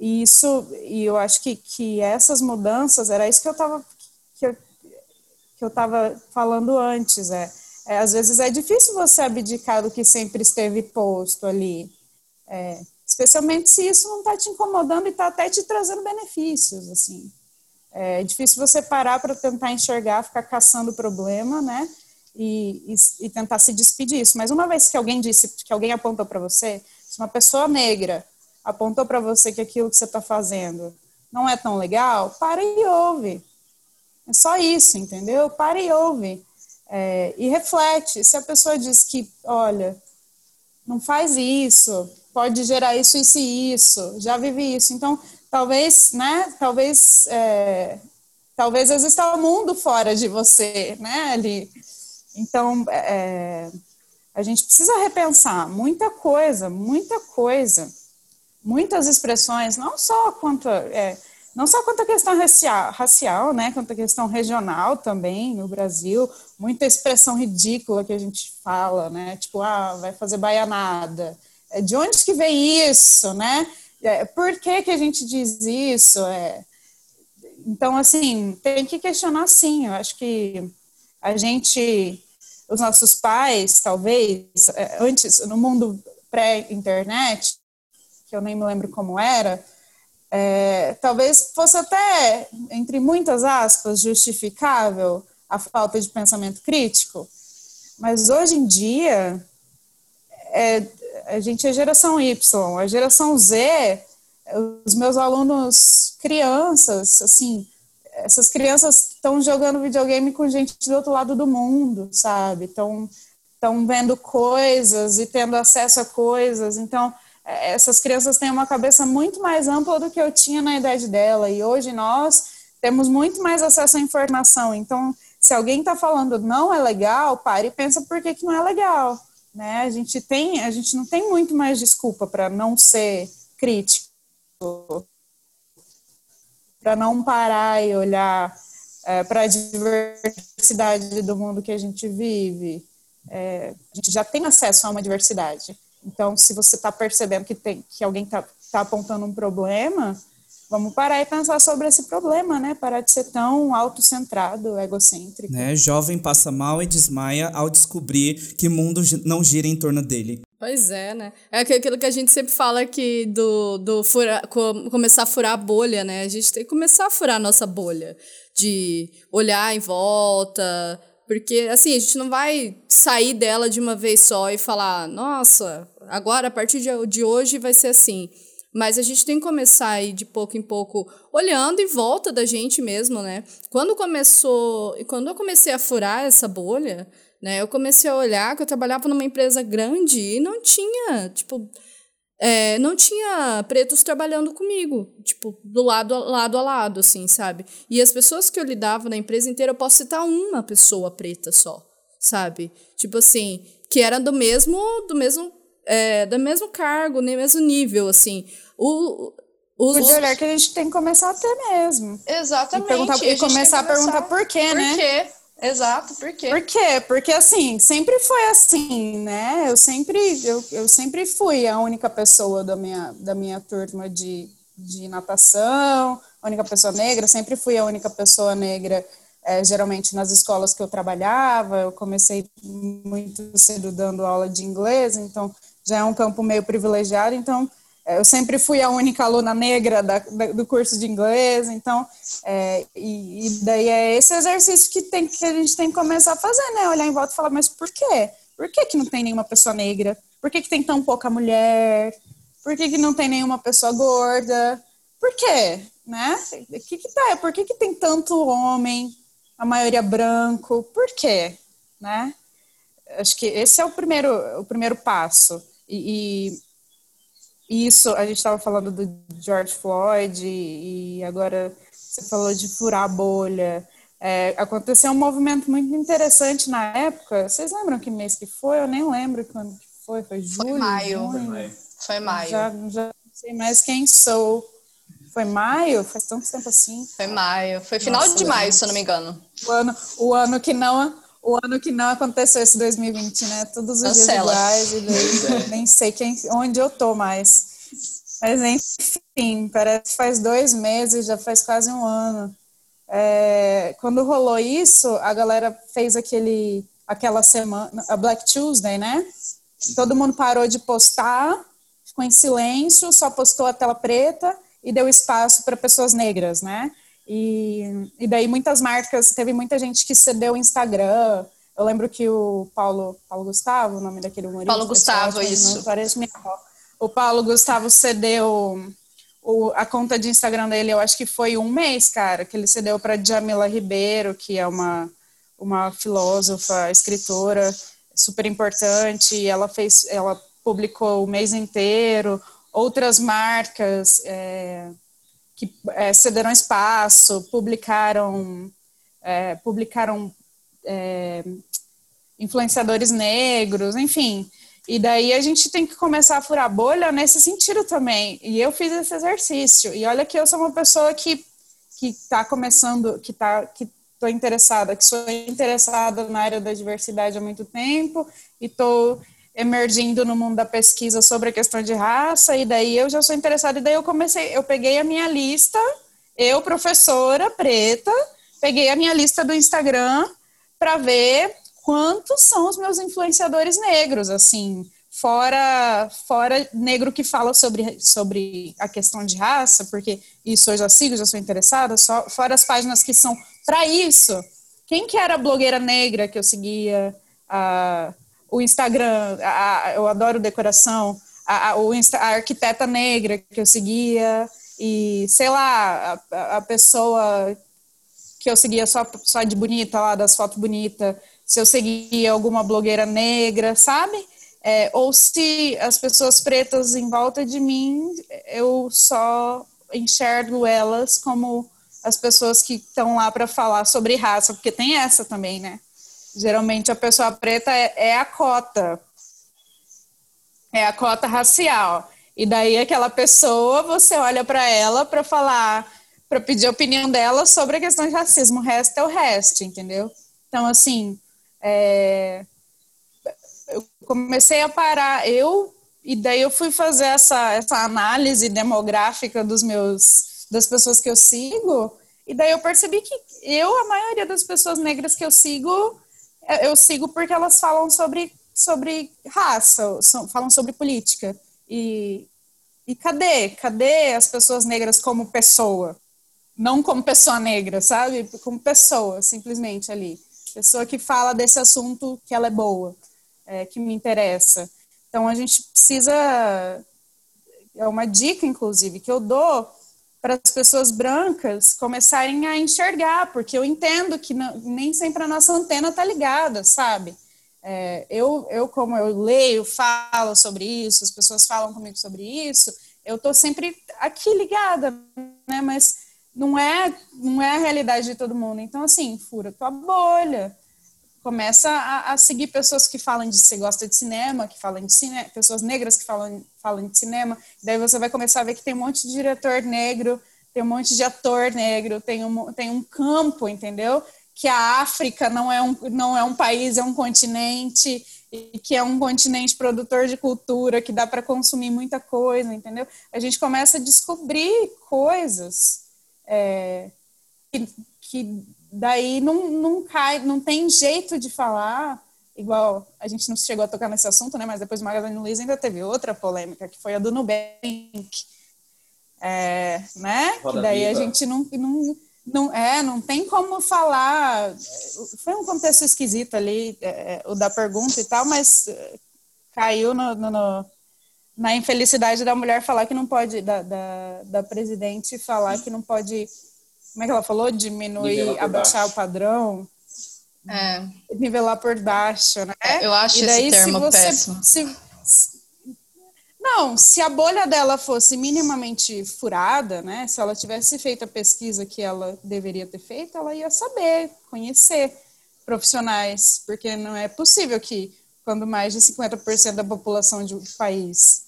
e isso, e eu acho que, que essas mudanças, era isso que eu estava que eu, que eu tava falando antes, é, é, às vezes é difícil você abdicar do que sempre esteve posto ali, é, especialmente se isso não está te incomodando e está até te trazendo benefícios, assim. É difícil você parar para tentar enxergar, ficar caçando problema, né? e, e, e tentar se despedir disso. Mas uma vez que alguém disse, que alguém apontou para você, se uma pessoa negra apontou para você que aquilo que você está fazendo não é tão legal, para e ouve. É só isso, entendeu? Para e ouve. É, e reflete. Se a pessoa diz que, olha, não faz isso, pode gerar isso, isso e isso, já vivi isso. Então, talvez, né, talvez, é, talvez exista um mundo fora de você, né, ali. Então, é, a gente precisa repensar muita coisa, muita coisa, muitas expressões, não só quanto é, não só quanto a questão racial, racial, né, quanto a questão regional também no Brasil, muita expressão ridícula que a gente fala, né, tipo, ah, vai fazer baianada. É, de onde que vem isso, né? É, por que que a gente diz isso? É, então, assim, tem que questionar sim, eu acho que a gente, os nossos pais, talvez, é, antes, no mundo pré-internet, que eu nem me lembro como era, é, talvez fosse até, entre muitas aspas, justificável a falta de pensamento crítico, mas hoje em dia, é, a gente é geração Y, a geração Z, os meus alunos crianças, assim, essas crianças estão jogando videogame com gente do outro lado do mundo, sabe? Estão estão vendo coisas e tendo acesso a coisas. Então, é, essas crianças têm uma cabeça muito mais ampla do que eu tinha na idade dela. E hoje nós temos muito mais acesso à informação. Então, se alguém está falando não é legal, pare e pensa por que, que não é legal. Né? A gente tem, a gente não tem muito mais desculpa para não ser crítico para não parar e olhar é, para a diversidade do mundo que a gente vive. É, a gente já tem acesso a uma diversidade. Então, se você está percebendo que, tem, que alguém está tá apontando um problema, vamos parar e pensar sobre esse problema, né? Parar de ser tão autocentrado, egocêntrico. Né? Jovem passa mal e desmaia ao descobrir que o mundo não gira em torno dele. Pois é, né? É aquilo que a gente sempre fala aqui do, do fura, começar a furar a bolha, né? A gente tem que começar a furar a nossa bolha. De olhar em volta. Porque, assim, a gente não vai sair dela de uma vez só e falar, nossa, agora, a partir de, de hoje, vai ser assim. Mas a gente tem que começar aí de pouco em pouco, olhando em volta da gente mesmo, né? Quando começou, e quando eu comecei a furar essa bolha, né? Eu comecei a olhar que eu trabalhava numa empresa grande e não tinha, tipo, é, não tinha pretos trabalhando comigo, tipo, do lado, lado a lado, assim, sabe? E as pessoas que eu lidava na empresa inteira, eu posso citar uma pessoa preta só, sabe? Tipo assim, que era do mesmo, do mesmo é, do mesmo cargo, nem mesmo nível, assim. O, os, o de olhar que a gente tem que começar a ter mesmo. Exatamente. E, e começar a perguntar por quê, por né? Por quê? Exato, por quê? Por quê? Porque assim, sempre foi assim, né? Eu sempre, eu, eu sempre fui a única pessoa da minha, da minha turma de, de natação, a única pessoa negra, sempre fui a única pessoa negra, é, geralmente nas escolas que eu trabalhava. Eu comecei muito cedo dando aula de inglês, então já é um campo meio privilegiado, então é, eu sempre fui a única aluna negra da, da, do curso de inglês, então, é, e, e, daí é esse exercício que, tem, que a gente tem que começar a fazer, né? Olhar em volta e falar, mas por quê? Por que, que não tem nenhuma pessoa negra? Por que, que tem tão pouca mulher? Por que, que não tem nenhuma pessoa gorda? Por quê? Né? O que, que tá? Por que, que tem tanto homem, a maioria branco? Por quê? Né? Acho que esse é o primeiro, o primeiro passo e, e isso, a gente estava falando do George Floyd e, e, agora você falou de furar a bolha. É, aconteceu um movimento muito interessante na época. Vocês lembram que mês que foi? Eu nem lembro quando foi. Foi julho? Foi maio. Junho? Foi maio. Já, já não sei mais quem sou. Foi maio? Faz tanto tempo assim. Foi maio. Foi final Nossa, de maio, se eu não me engano. O ano, o ano que não o ano que não aconteceu esse 2020, né? Todos os Cancela. dias iguais e daí, nem sei quem, onde eu tô mais. Mas enfim, parece que faz dois meses, já faz quase um ano. É, quando rolou isso, a galera fez aquele, aquela semana, a Black Tuesday, né? Todo mundo parou de postar, ficou em silêncio, só postou a tela preta e deu espaço para pessoas negras, né? E, e daí muitas marcas, teve muita gente que cedeu o Instagram. Eu lembro que o Paulo, Paulo Gustavo, o nome daquele humorista. Paulo Gustavo, ótimo, isso. O Paulo Gustavo cedeu o, a conta de Instagram dele, eu acho que foi um mês, cara, que ele cedeu para Jamila Ribeiro, que é uma, uma filósofa, escritora super importante. E ela fez, ela publicou o mês inteiro. Outras marcas, é, que é, cederam espaço, publicaram, é, publicaram é, influenciadores negros, enfim. E daí a gente tem que começar a furar bolha nesse sentido também. E eu fiz esse exercício. E olha que eu sou uma pessoa que que está começando, que tá que estou interessada, que sou interessada na área da diversidade há muito tempo e estou emergindo no mundo da pesquisa sobre a questão de raça, e daí eu já sou interessada, e daí eu comecei, eu peguei a minha lista, eu, professora preta, peguei a minha lista do Instagram para ver quantos são os meus influenciadores negros, assim, fora fora negro que fala sobre, sobre a questão de raça, porque isso eu já sigo, já sou interessada, só, fora as páginas que são para isso. Quem que era a blogueira negra que eu seguia? A o Instagram, a, eu adoro decoração, a, o Insta, a arquiteta negra que eu seguia, e sei lá, a, a pessoa que eu seguia só, só de bonita lá, das fotos bonitas, se eu seguia alguma blogueira negra, sabe? É, ou se as pessoas pretas em volta de mim, eu só enxergo elas como as pessoas que estão lá para falar sobre raça, porque tem essa também, né? Geralmente a pessoa preta é, é a cota, é a cota racial. E daí aquela pessoa, você olha para ela para falar, para pedir a opinião dela sobre a questão de racismo. O resto é o resto, entendeu? Então, assim, é, eu comecei a parar, eu, e daí eu fui fazer essa, essa análise demográfica dos meus das pessoas que eu sigo, e daí eu percebi que eu, a maioria das pessoas negras que eu sigo, eu sigo porque elas falam sobre, sobre raça, falam sobre política. E, e cadê? Cadê as pessoas negras como pessoa? Não como pessoa negra, sabe? Como pessoa, simplesmente ali. Pessoa que fala desse assunto que ela é boa, é, que me interessa. Então a gente precisa. É uma dica, inclusive, que eu dou para as pessoas brancas começarem a enxergar, porque eu entendo que não, nem sempre a nossa antena está ligada, sabe? É, eu, eu, como eu leio, falo sobre isso, as pessoas falam comigo sobre isso, eu estou sempre aqui ligada, né? Mas não é, não é a realidade de todo mundo. Então, assim, fura tua bolha. Começa a, a seguir pessoas que falam de você gosta de cinema, que falam de cinema, pessoas negras que falam, falam de cinema. Daí você vai começar a ver que tem um monte de diretor negro, tem um monte de ator negro, tem um, tem um campo, entendeu? Que a África não é um, não é um país, é um continente e que é um continente produtor de cultura, que dá para consumir muita coisa, entendeu? A gente começa a descobrir coisas é, que, que, daí não, não cai, não tem jeito de falar, igual a gente não chegou a tocar nesse assunto, né? Mas depois do Magazine Luiza ainda teve outra polêmica, que foi a do Nubank, é, né? Roda que daí viva. a gente não, não não é, não tem como falar. Foi um contexto esquisito ali, é, é, o da pergunta e tal, mas é, caiu no, no, no, na infelicidade da mulher falar que não pode, da, da, da, presidente falar que não pode, como é que ela falou? Diminuir, abaixar baixo. o padrão. É. Nivelar por baixo, né? Eu acho daí, esse termo se você, péssimo. Se, não, se a bolha dela fosse minimamente furada, né? Se ela tivesse feito a pesquisa que ela deveria ter feito, ela ia saber, conhecer profissionais, porque não é possível que quando mais de 50% da população de um país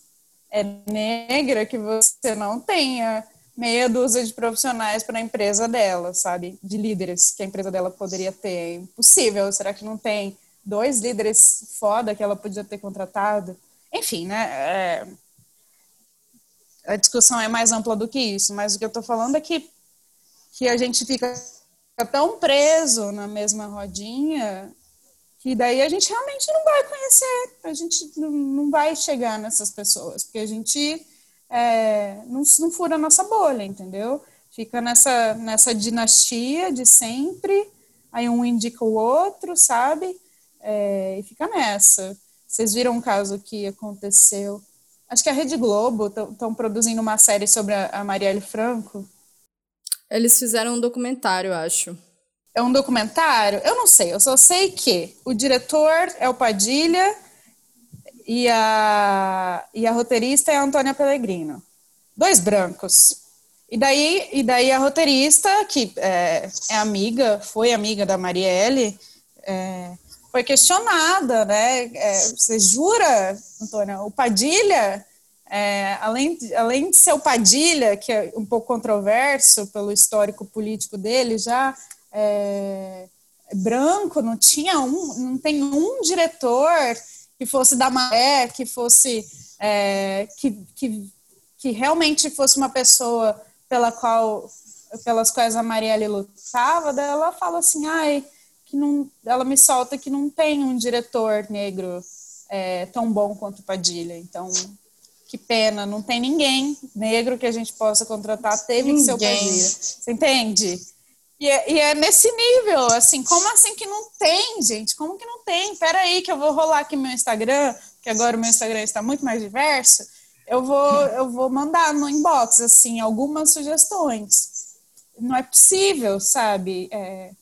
é negra, que você não tenha meia dúzia de profissionais para a empresa dela, sabe? De líderes que a empresa dela poderia ter. É impossível. Será que não tem dois líderes foda que ela podia ter contratado? Enfim, né? É, a discussão é mais ampla do que isso, mas o que eu estou falando é que, que a gente fica tão preso na mesma rodinha que daí a gente realmente não vai conhecer, a gente não, vai chegar nessas pessoas, porque a gente é, não, não fura a nossa bolha, entendeu? Fica nessa, nessa dinastia de sempre, aí um indica o outro, sabe? É, e fica nessa. Vocês viram um caso que aconteceu? Acho que a Rede Globo estão produzindo uma série sobre a, a Marielle Franco. Eles fizeram um documentário, acho. É um documentário? Eu não sei, eu só sei que o diretor é o Padilha e a, e a roteirista é a Antônia Pellegrino. Dois brancos. E daí, e daí a roteirista, que é, é amiga, foi amiga da Marielle, é, foi questionada, né? É, você jura, Antônia, o Padilha, é, além, além de ser o Padilha, que é um pouco controverso pelo histórico político dele, já é, branco, não tinha um, não tem um diretor que fosse da Maré, que fosse é, que, que, que realmente fosse uma pessoa pela qual pelas quais a Marielle lutava, daí ela fala assim, ai, que não, ela me solta que não tem um diretor negro é, tão bom quanto Padilha. Então, que pena, não tem ninguém negro que a gente possa contratar, teve ninguém. que ser o Padilha. Você entende? E é, e é, nesse nível, assim, como assim que não tem, gente? Como que não tem? Pera aí que eu vou rolar aqui meu Instagram, que agora o meu Instagram está muito mais diverso. Eu vou, eu vou mandar no inbox, assim, algumas sugestões. Não é possível, sabe? É,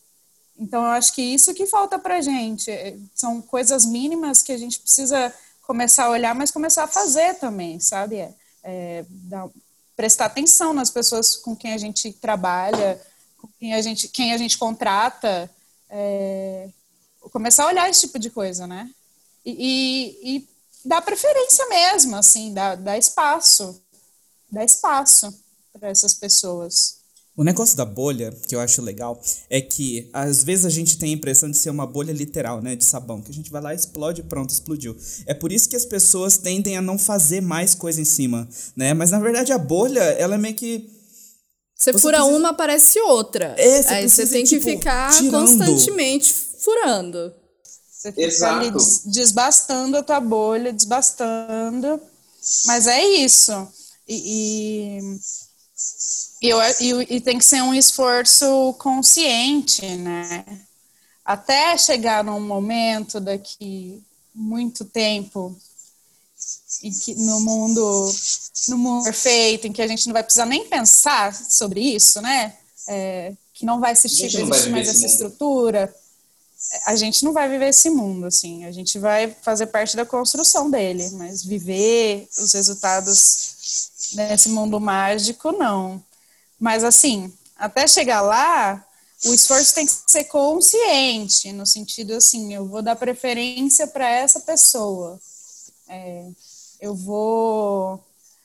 então, eu acho que isso que falta para a gente. É, são coisas mínimas que a gente precisa começar a olhar, mas começar a fazer também, sabe? É, é, dar, prestar atenção nas pessoas com quem a gente trabalha, quem a gente, quem a gente contrata, é, começar a olhar esse tipo de coisa, né? E, e, e dar preferência mesmo, assim, dar espaço, dar espaço para essas pessoas. O negócio da bolha, que eu acho legal, é que às vezes a gente tem a impressão de ser uma bolha literal, né, de sabão, que a gente vai lá, explode, pronto, explodiu. É por isso que as pessoas tendem a não fazer mais coisa em cima, né? Mas na verdade a bolha, ela é meio que Você, fura precisa... uma, aparece outra. É, você Aí você tem tipo, que ficar tirando. constantemente furando. Você fica Exato. ali desbastando a tua bolha, desbastando. Mas é isso. E, e, e, e, tem que ser um esforço consciente, né? Até chegar num momento daqui muito tempo em que no mundo no mundo perfeito, em que a gente não vai precisar nem pensar sobre isso, né? É, que não vai existir, mais essa mundo. estrutura. A gente não vai viver esse mundo, assim. A gente vai fazer parte da construção dele, mas viver os resultados nesse mundo mágico, não. Mas, assim, até chegar lá, o esforço tem que ser consciente, no sentido assim, eu vou dar preferência para essa pessoa. É, eu vou.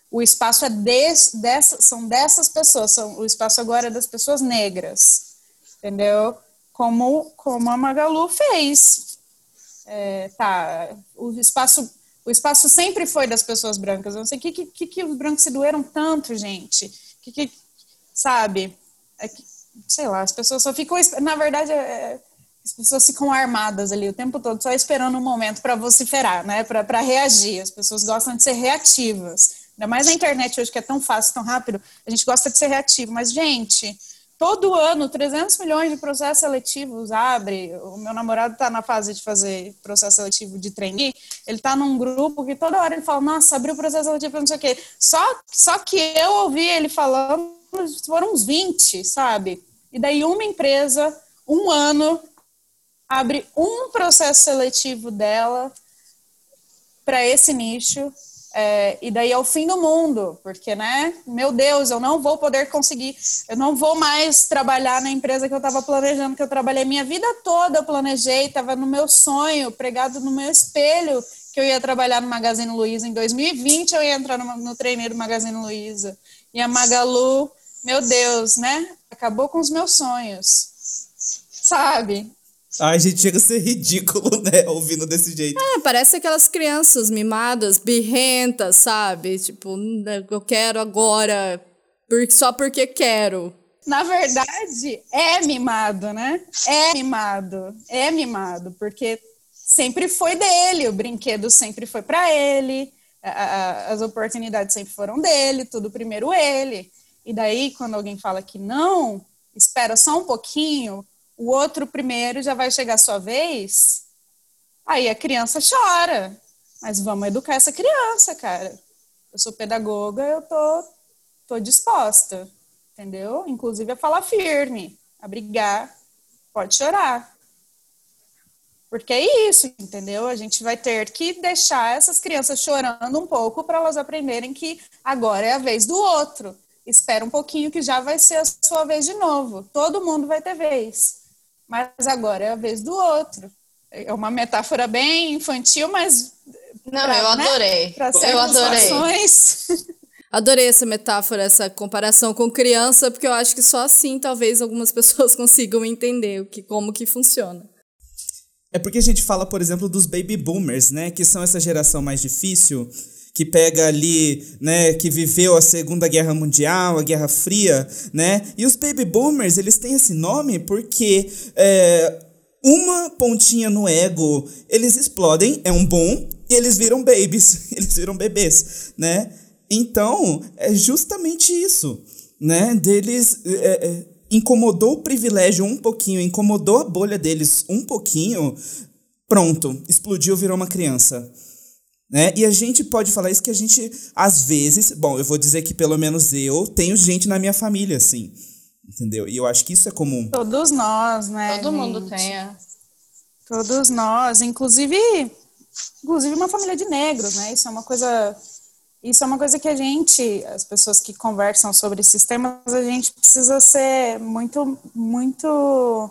O espaço é des, dessa, são dessas pessoas, são, o espaço agora é das pessoas negras, entendeu? Como, como a Magalu fez. É, tá, o espaço, o espaço sempre foi das pessoas brancas. Eu não sei o que, que, que os brancos se doeram tanto, gente. Que, que sabe? É que, sei lá, as pessoas só ficam. Na verdade, é, as pessoas ficam armadas ali o tempo todo, só esperando um momento para vociferar, né? Para reagir. As pessoas gostam de ser reativas. Ainda mais na internet hoje, que é tão fácil, tão rápido, a gente gosta de ser reativo. Mas, gente, todo ano, 300 milhões de processos seletivos abre. O meu namorado está na fase de fazer processo seletivo de trainee. Ele está num grupo que toda hora ele fala: Nossa, abriu o processo seletivo, não sei o quê. Só, só que eu ouvi ele falando, foram uns 20, sabe? E daí uma empresa, um ano, abre um processo seletivo dela para esse nicho. É, e daí é o fim do mundo, porque, né, meu Deus, eu não vou poder conseguir, eu não vou mais trabalhar na empresa que eu estava planejando, que eu trabalhei minha vida toda, eu planejei, estava no meu sonho, pregado no meu espelho, que eu ia trabalhar no Magazine Luiza em 2020, eu ia entrar no, no treineiro Magazine Luiza. E a Magalu, meu Deus, né, acabou com os meus sonhos, sabe? Ai, gente, chega a ser ridículo, né? Ouvindo desse jeito. É, parece aquelas crianças mimadas, birrentas, sabe? Tipo, eu quero agora, só porque quero. Na verdade, é mimado, né? É mimado. É mimado, porque sempre foi dele, o brinquedo sempre foi para ele, a, a, as oportunidades sempre foram dele, tudo primeiro ele. E daí, quando alguém fala que não, espera só um pouquinho, o outro primeiro já vai chegar a sua vez, aí a criança chora. Mas vamos educar essa criança, cara. Eu sou pedagoga, eu tô, tô disposta, entendeu? Inclusive a falar firme, a brigar, pode chorar. Porque é isso, entendeu? A gente vai ter que deixar essas crianças chorando um pouco para elas aprenderem que agora é a vez do outro. Espera um pouquinho que já vai ser a sua vez de novo. Todo mundo vai ter vez mas agora é a vez do outro. É uma metáfora bem infantil, mas. Não, pra, eu né, adorei. Né, eu adorei. Adorei essa metáfora, essa comparação com criança, porque eu acho que só assim talvez algumas pessoas consigam entender o que, como que funciona. É porque a gente fala, por exemplo, dos baby boomers, né? Que são essa geração mais difícil que pega ali, né, que viveu a Segunda Guerra Mundial, a Guerra Fria, né? E os baby boomers, eles têm esse nome porque é, uma pontinha no ego, eles explodem, é um bom, e eles viram babies, eles viram bebês, né? Então, é justamente isso, né? Deles é, é, incomodou o privilégio um pouquinho, incomodou a bolha deles um pouquinho, pronto, explodiu, virou uma criança. Né? E a gente pode falar isso que a gente, às vezes, bom, eu vou dizer que pelo menos eu tenho gente na minha família, assim. Entendeu? E eu acho que isso é comum. Todos nós, né? Todo gente? mundo tem. É. Todos nós, inclusive, inclusive uma família de negros, né? Isso é uma coisa isso é uma coisa que a gente, as pessoas que conversam sobre esses temas, a gente precisa ser muito, muito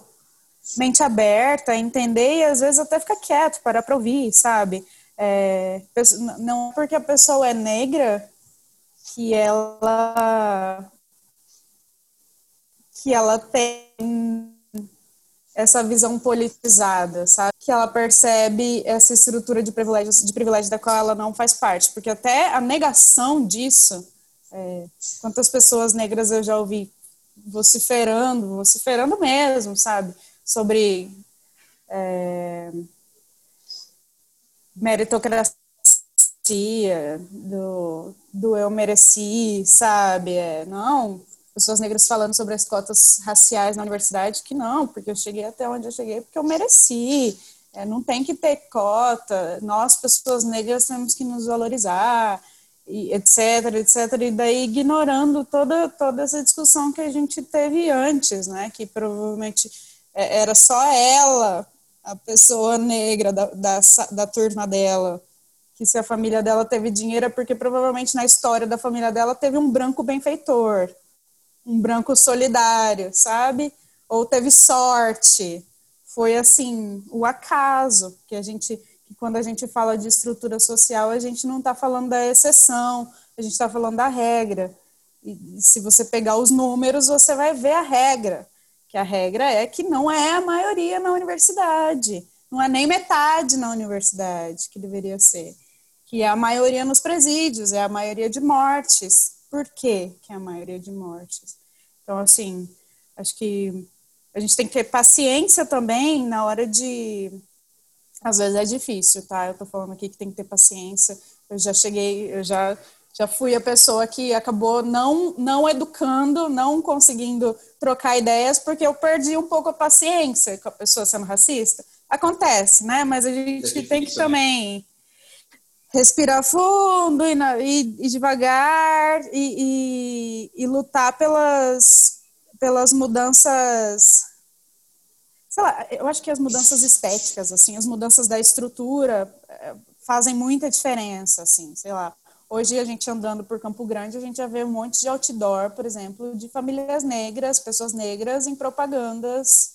mente aberta, entender e às vezes até ficar quieto, para para ouvir, sabe? É, não porque a pessoa é negra que ela que ela tem essa visão politizada, sabe? Que ela percebe essa estrutura de privilégio, de privilégio da qual ela não faz parte, porque até a negação disso, é, quantas pessoas negras eu já ouvi vociferando, vociferando mesmo, sabe? Sobre é, meritocracia, do, do eu mereci, sabe? É, não, pessoas negras falando sobre as cotas raciais na universidade, que não, porque eu cheguei até onde eu cheguei porque eu mereci. É, não tem que ter cota, nós, pessoas negras, temos que nos valorizar, e etc, etc, e daí ignorando toda, toda essa discussão que a gente teve antes, né, que provavelmente é, era só ela, a pessoa negra da, da, da turma dela, que se a família dela teve dinheiro é porque provavelmente na história da família dela teve um branco benfeitor, um branco solidário, sabe? Ou teve sorte, foi assim, o acaso, que a gente, que quando a gente fala de estrutura social, a gente não está falando da exceção, a gente está falando da regra. E se você pegar os números, você vai ver a regra, que a regra é que não é a maioria na universidade, não é nem metade na universidade, que deveria ser, que é a maioria nos presídios, é a maioria de mortes. Por quê que é a maioria de mortes? Então, assim, acho que a gente tem que ter paciência também na hora de. Às vezes é difícil, tá? Eu tô falando aqui que tem que ter paciência. Eu já cheguei, eu já, já fui a pessoa que acabou não, não educando, não conseguindo trocar ideias, porque eu perdi um pouco a paciência com a pessoa sendo racista. Acontece, né? Mas a gente é tem que também respirar fundo e, e, e devagar e, e, e lutar pelas pelas mudanças sei lá, eu acho que as mudanças estéticas, assim, as mudanças da estrutura eh, fazem muita diferença, assim, sei lá. Hoje a gente andando por Campo Grande, a gente já vê um monte de outdoor, por exemplo, de famílias negras, pessoas negras em propagandas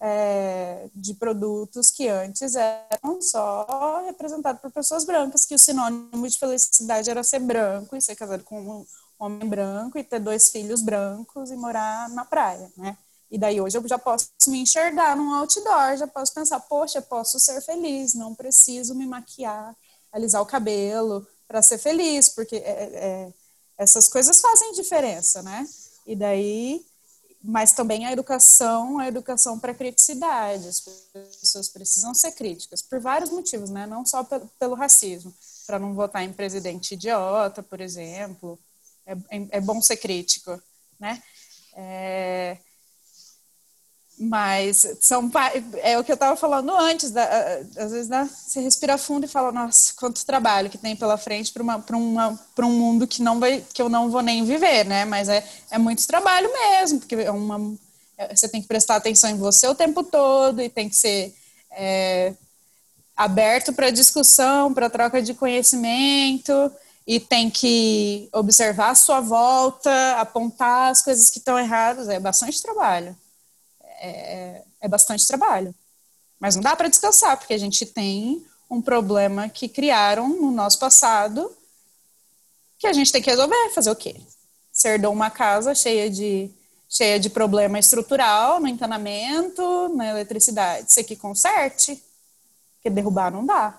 é, de produtos que antes eram só representados por pessoas brancas, que o sinônimo de felicidade era ser branco e ser casado com um homem branco e ter dois filhos brancos e morar na praia, né? E daí hoje eu já posso me enxergar num outdoor, já posso pensar, poxa, posso ser feliz, não preciso me maquiar, alisar o cabelo para ser feliz, porque é, é, essas coisas fazem diferença, né? E daí, mas também a educação, a educação para criticidade, as pessoas precisam ser críticas por vários motivos, né? Não só pelo racismo, para não votar em presidente idiota, por exemplo, é, é, é bom ser crítico, né? É, mas são é o que eu estava falando antes, da, às vezes né, você respira fundo e fala, nossa, quanto trabalho que tem pela frente para um mundo que não vai que eu não vou nem viver, né? Mas é, é muito trabalho mesmo, porque é uma, é, você tem que prestar atenção em você o tempo todo e tem que ser é, aberto para discussão, para troca de conhecimento e tem que observar a sua volta, apontar as coisas que estão erradas, é bastante trabalho. É, é bastante trabalho. Mas não dá para descansar, porque a gente tem um problema que criaram no nosso passado que a gente tem que resolver. Fazer o quê? Você herdou uma casa cheia de, cheia de problema estrutural no encanamento, na eletricidade. Você que conserte, porque derrubar não dá.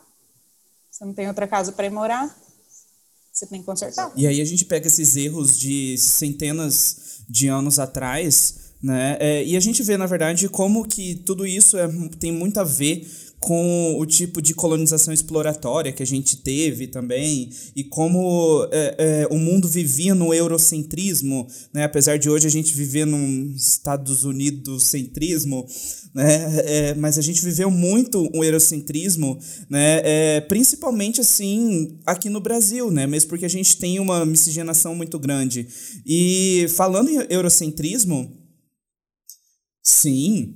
Você não tem outra casa para ir morar. Você tem que consertar. E aí a gente pega esses erros de centenas de anos atrás, né? É, e a gente vê, na verdade, como que tudo isso é, tem muito a ver com o tipo de colonização exploratória que a gente teve também e como é, é, o mundo vivia no eurocentrismo, né? apesar de hoje a gente viver num Estados Unidos centrismo, né? É, mas a gente viveu muito o eurocentrismo, né? É, principalmente assim aqui no Brasil, né? mesmo porque a gente tem uma miscigenação muito grande. E falando em eurocentrismo, sim,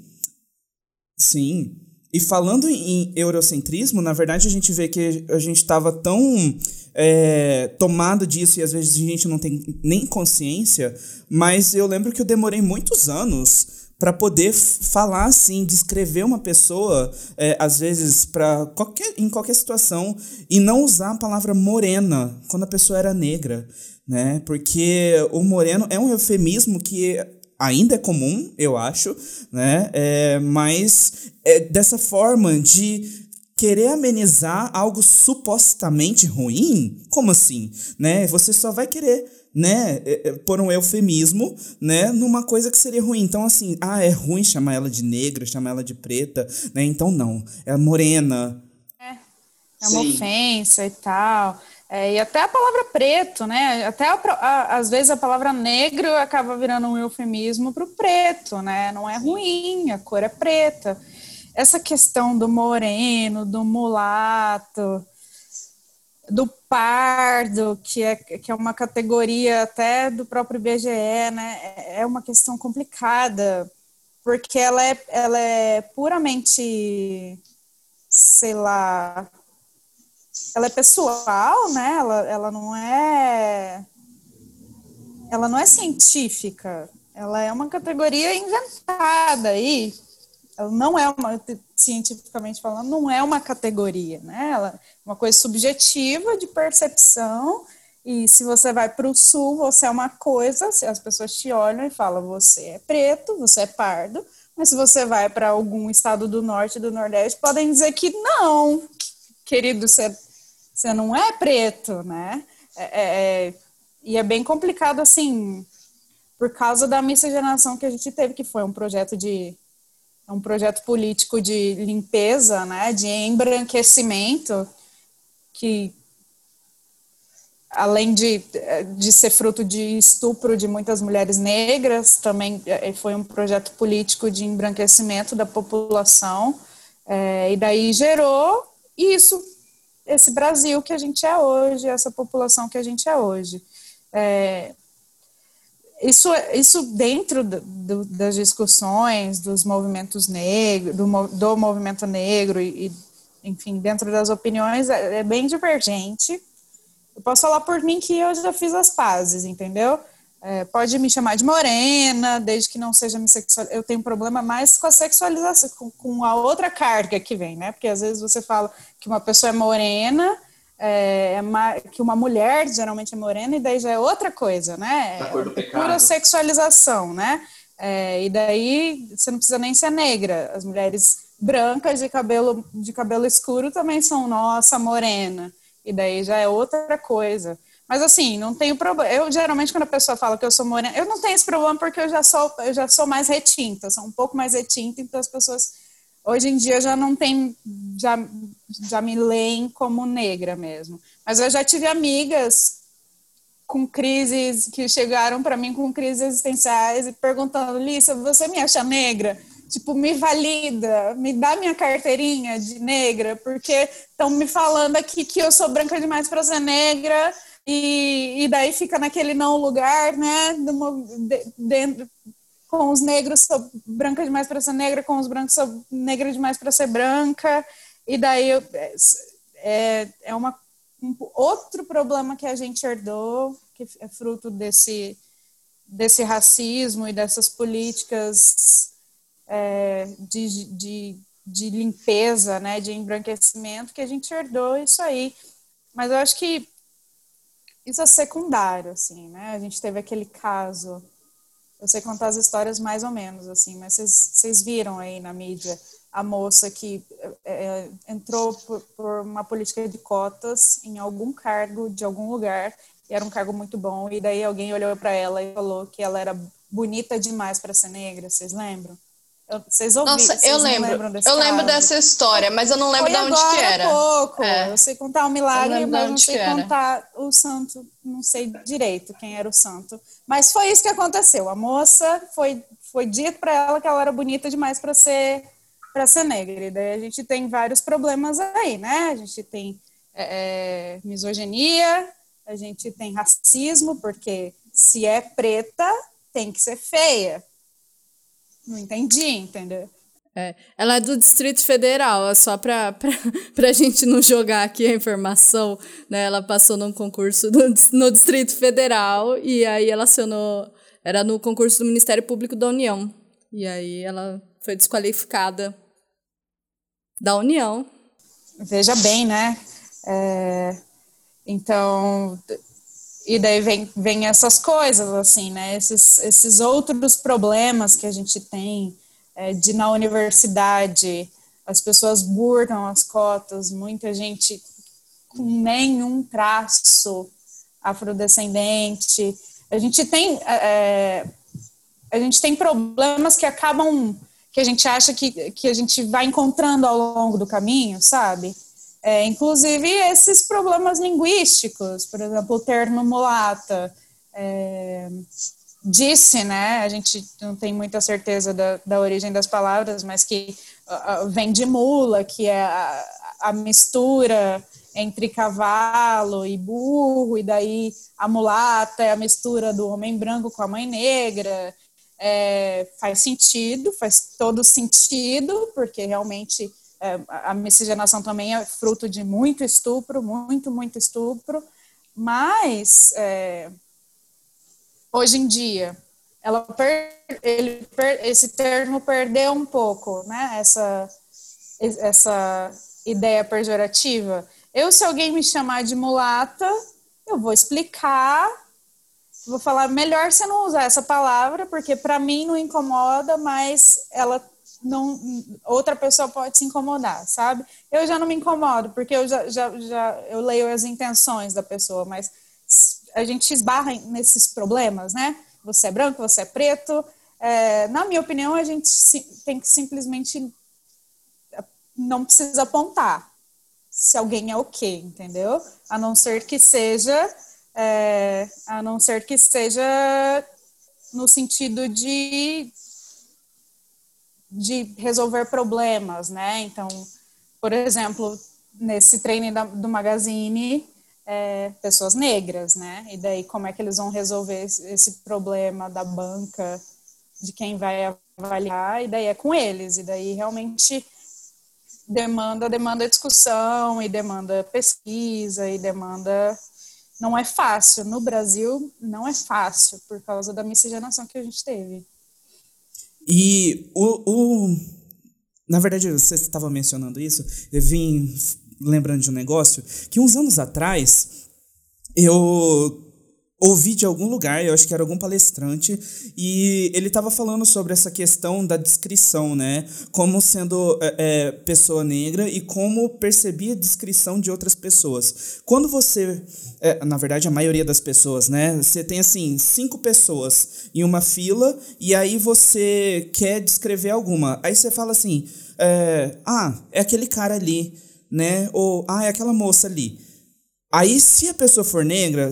sim, e falando em eurocentrismo, na verdade a gente vê que a gente estava tão é, tomado disso e às vezes a gente não tem nem consciência, mas eu lembro que eu demorei muitos anos para poder falar assim, descrever uma pessoa, é, às vezes para qualquer em qualquer situação e não usar a palavra morena quando a pessoa era negra, né? Porque o moreno é um eufemismo que ainda é comum, eu acho, né? É, mas é dessa forma de querer amenizar algo supostamente ruim? Como assim? Né? Você só vai querer né, é, é, por um eufemismo, né, numa coisa que seria ruim. Então, assim, ah, é ruim chamar ela de negra, chamar ela de preta, né, então não, é morena. É, é uma Sim. ofensa e tal. É, e até a palavra preto, né, até a, a, às vezes a palavra negro acaba virando um eufemismo para o preto, né, não é ruim, a cor é preta. Essa questão do moreno, do mulato, do pardo, que é, que é uma categoria até do próprio IBGE, né, é, é uma questão complicada, porque ela é, ela é puramente, sei lá, ela é pessoal, né, ela, ela não é, ela não é científica, ela é uma categoria inventada aí, ela não é uma, cientificamente falando, não é uma categoria, né? Ela é uma coisa subjetiva de percepção. E se você vai para o sul, você é uma coisa, as pessoas te olham e falam, você é preto, você é pardo. Mas se você vai para algum estado do norte do nordeste, podem dizer que não, querido, você, você não é preto, né? É, é, é e é bem complicado, assim, por causa da miscigenação que a gente teve, que foi um projeto de é um projeto político de limpeza, né, de embranquecimento, que além de, de ser fruto de estupro de muitas mulheres negras, também é, foi um projeto político de embranquecimento da população, é, e daí gerou isso, esse Brasil que a gente é hoje, essa população que a gente é hoje. É, isso, isso dentro do, do, das discussões dos movimentos negros, do, do movimento negro e, enfim, dentro das opiniões, é, é, bem divergente. Eu posso falar por mim que eu já fiz as pazes, entendeu? É, pode me chamar de morena, desde que não seja me sexual. Eu tenho problema mais com a sexualização, com, com a outra carga que vem, né? Porque às vezes você fala que uma pessoa é morena é, é que uma mulher geralmente é morena e daí já é outra coisa, né? Da cor do é pura sexualização, né? É, e daí você não precisa nem ser negra. As mulheres brancas de cabelo de cabelo escuro também são nossa morena. E daí já é outra coisa. Mas assim, não tenho problema. Eu geralmente quando a pessoa fala que eu sou morena, eu não tenho esse problema porque eu já sou eu já sou mais retinta, sou um pouco mais retinta, então as pessoas Hoje em dia já não tem, já, já me leem como negra mesmo. Mas eu já tive amigas com crises que chegaram para mim com crises existenciais e perguntando: Lissa, você me acha negra? Tipo, me valida, me dá minha carteirinha de negra, porque estão me falando aqui que eu sou branca demais para ser negra, e, e daí fica naquele não lugar, né? Dentro, com os negros sou branca demais para ser negra, com os brancos sou negra demais para ser branca, e daí é, é uma, um, outro problema que a gente herdou, que é fruto desse, desse racismo e dessas políticas é, de, de, de limpeza, né, de embranquecimento, que a gente herdou isso aí. Mas eu acho que isso é secundário, assim, né? A gente teve aquele caso eu sei contar as histórias mais ou menos, assim, mas vocês viram aí na mídia a moça que é, entrou por, por, uma política de cotas em algum cargo de algum lugar, e era um cargo muito bom, e daí alguém olhou para ela e falou que ela era bonita demais para ser negra, vocês lembram? Vocês ouviram? Nossa, eu lembro. Eu caso? lembro dessa história, mas eu não lembro Foi de onde que era. pouco. É. Eu sei contar o um milagre, mas não sei contar o santo. Não sei direito quem era o santo. Mas foi isso que aconteceu. A moça foi foi dito para ela que ela era bonita demais para ser para ser negra. E daí a gente tem vários problemas aí, né? A gente tem é, é misoginia, a gente tem racismo, porque se é preta, tem que ser feia. Não entendi, entendeu? É, ela é do Distrito Federal, é só para a gente não jogar aqui a informação, né? Ela passou num concurso do, no Distrito Federal e aí ela acionou, era no concurso do Ministério Público da União. E aí ela foi desqualificada da União. Veja bem, né? É, então, e daí vem, vem essas coisas, assim, né? Esses, esses outros problemas que a gente tem é, de na universidade as pessoas burlam as cotas, muita gente com nenhum traço afrodescendente. A gente tem é, a gente tem problemas que acabam que a gente acha que, que a gente vai encontrando ao longo do caminho, sabe? É, inclusive esses problemas linguísticos, por exemplo, o termo mulata. É, disse, né? A gente não tem muita certeza da, da origem das palavras, mas que uh, vem de mula, que é a, a, mistura entre cavalo e burro, e daí a mulata é a mistura do homem branco com a mãe negra. É, faz sentido, faz todo sentido, porque realmente a miscigenação também é fruto de muito estupro, muito, muito estupro, mas é, hoje em dia, ela per, ele, per, esse termo perdeu um pouco, né? Essa, essa ideia pejorativa. Eu, se alguém me chamar de mulata, eu vou explicar, vou falar melhor você não usar essa palavra, porque para mim não incomoda, mas ela não outra pessoa pode se incomodar, sabe? Eu já não me incomodo, porque eu já, já, já eu leio as intenções da pessoa, mas a gente esbarra nesses problemas, né? Você é branco, você é preto. É, na minha opinião, a gente tem que simplesmente não precisa apontar se alguém é o quê, entendeu? A não ser que seja, é, a não ser que seja no sentido de de resolver problemas, né? Então, por exemplo, nesse treino do Magazine, é, pessoas negras, né? E daí como é que eles vão resolver esse, problema da banca, de quem vai avaliar, e daí é com eles, e daí realmente demanda, demanda discussão, e demanda pesquisa, e demanda... Não é fácil, no Brasil não é fácil, por causa da miscigenação que a gente teve. E o, o na verdade, você estava mencionando isso, eu vim lembrando de um negócio que uns anos atrás eu ouvi de algum lugar, eu acho que era algum palestrante, e ele estava falando sobre essa questão da descrição, né? Como sendo é, é, pessoa negra e como percebia a descrição de outras pessoas. Quando você, é, na verdade, a maioria das pessoas, né? Você tem assim cinco pessoas em uma fila e aí você quer descrever alguma, aí você fala assim, é, ah, é aquele cara ali né? Ou, ah, é aquela moça ali. Aí, se a pessoa for negra,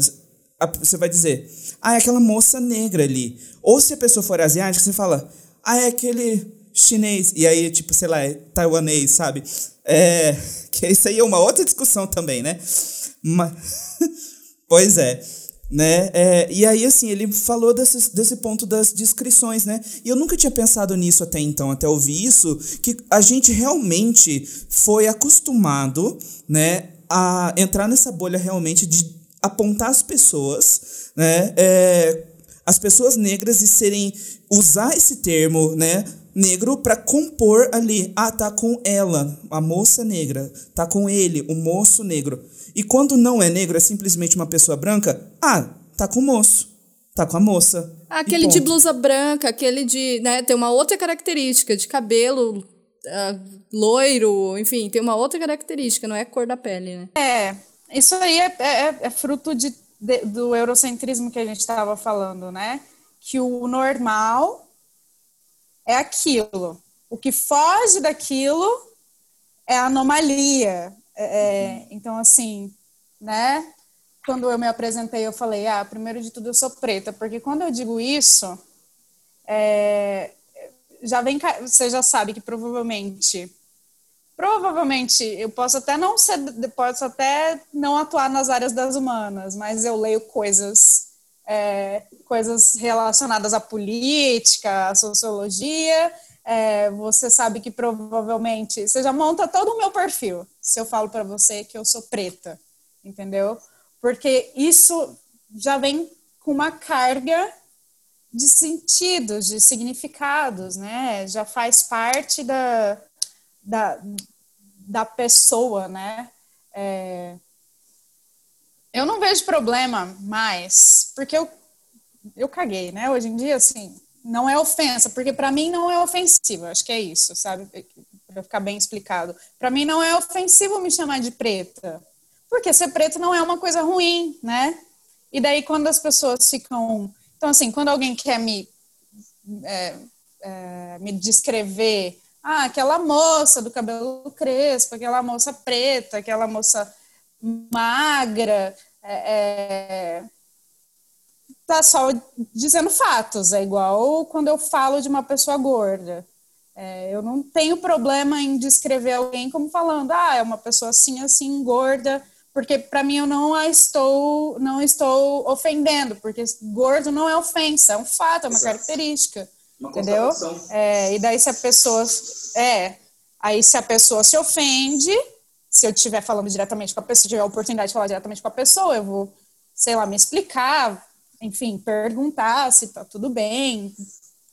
você vai dizer, ah, é aquela moça negra ali. Ou se a pessoa for asiática, você fala, ah, é aquele chinês. E aí, tipo, sei lá, é taiwanês, sabe? É, que isso aí é uma outra discussão também, né? Mas, pois é né? É, e aí, assim, ele falou desse, desse ponto das descrições, né? E eu nunca tinha pensado nisso até então, até ouvir isso, que a gente realmente foi acostumado, né, a entrar nessa bolha realmente de apontar as pessoas, né, é, as pessoas negras e serem, usar esse termo, né, negro para compor ali, ah, tá com ela, a moça negra, tá com ele, o moço negro. E quando não é negro, é simplesmente uma pessoa branca, ah, tá com o moço, tá com a moça. Aquele de blusa branca, aquele de, né, tem uma outra característica de cabelo uh, loiro, enfim, tem uma outra característica, não é a cor da pele, né? É, isso aí é, é, é fruto de, de, do eurocentrismo que a gente estava falando, né? Que o normal é aquilo. O que foge daquilo é anomalia, é, é, então, assim, né? Quando eu me apresentei, eu falei, ah, primeiro de tudo eu sou preta, porque quando eu digo isso, é, já vem, você já sabe que provavelmente, provavelmente eu posso até não ser, posso até não atuar nas áreas das humanas, mas eu leio coisas, é, coisas relacionadas à política, à sociologia, é, você sabe que provavelmente você já monta todo o meu perfil se eu falo para você que eu sou preta, entendeu? Porque isso já vem com uma carga de sentidos, de significados, né? Já faz parte da, da, da pessoa, né? É, eu não vejo problema mais, porque eu, eu caguei, né? Hoje em dia, assim, não é ofensa, porque para mim não é ofensivo, acho que é isso, sabe? para ficar bem explicado. Para mim não é ofensivo me chamar de preta, porque ser preto não é uma coisa ruim, né? E daí quando as pessoas ficam, então assim, quando alguém quer me é, é, me descrever, ah, aquela moça do cabelo crespo, aquela moça preta, aquela moça magra, é, é tá só dizendo fatos. É igual quando eu falo de uma pessoa gorda. É, eu não tenho problema em descrever alguém como falando, ah, é uma pessoa assim, assim, gorda, porque para mim eu não a estou, não estou ofendendo, porque gordo não é ofensa, é um fato, é uma Exato. característica, uma entendeu? É, e daí se a pessoa, é, aí se a pessoa se ofende, se eu estiver falando diretamente com a pessoa, se tiver a oportunidade de falar diretamente com a pessoa, eu vou, sei lá, me explicar, enfim, perguntar se tá tudo bem,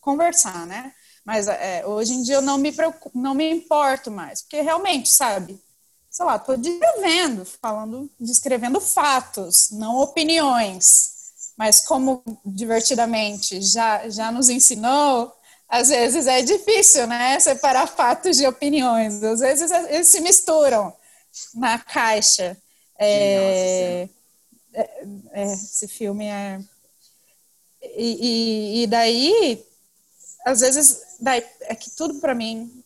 conversar, né? Mas é, hoje em dia eu não me preocupo, não me importo mais, porque realmente, sabe, sei lá, tô descrevendo, falando, descrevendo fatos, não opiniões. Mas como divertidamente já já nos ensinou, às vezes é difícil, né, separar fatos de opiniões. Às vezes eles se misturam na caixa. É, é, é, esse filme é e, e, e daí, às vezes, daí, é que tudo para mim,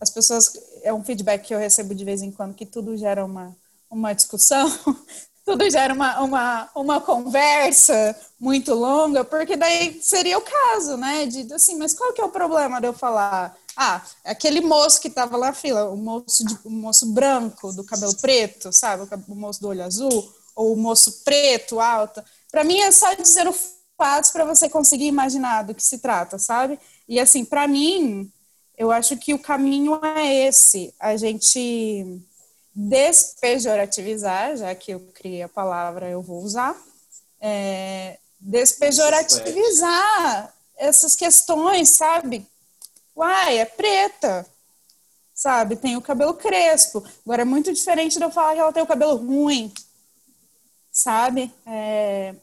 as pessoas, é um feedback que eu recebo de vez em quando, que tudo gera uma, uma discussão, tudo gera uma, uma, uma conversa muito longa, porque daí seria o caso, né? De assim, mas qual que é o problema de eu falar? Ah, aquele moço que estava lá na fila, o moço, de, o moço branco, do cabelo preto, sabe? O moço do olho azul, ou o moço preto, alto. Para mim é só dizer o fatos para você conseguir imaginar do que se trata, sabe? E assim, para mim, eu acho que o caminho é esse, a gente despejorativizar, já que eu criei a palavra, eu vou usar, é, despejorativizar essas questões, sabe? Uai, é preta, sabe? Tem o cabelo crespo. Agora é muito diferente de eu falar que ela tem o cabelo ruim, sabe? É,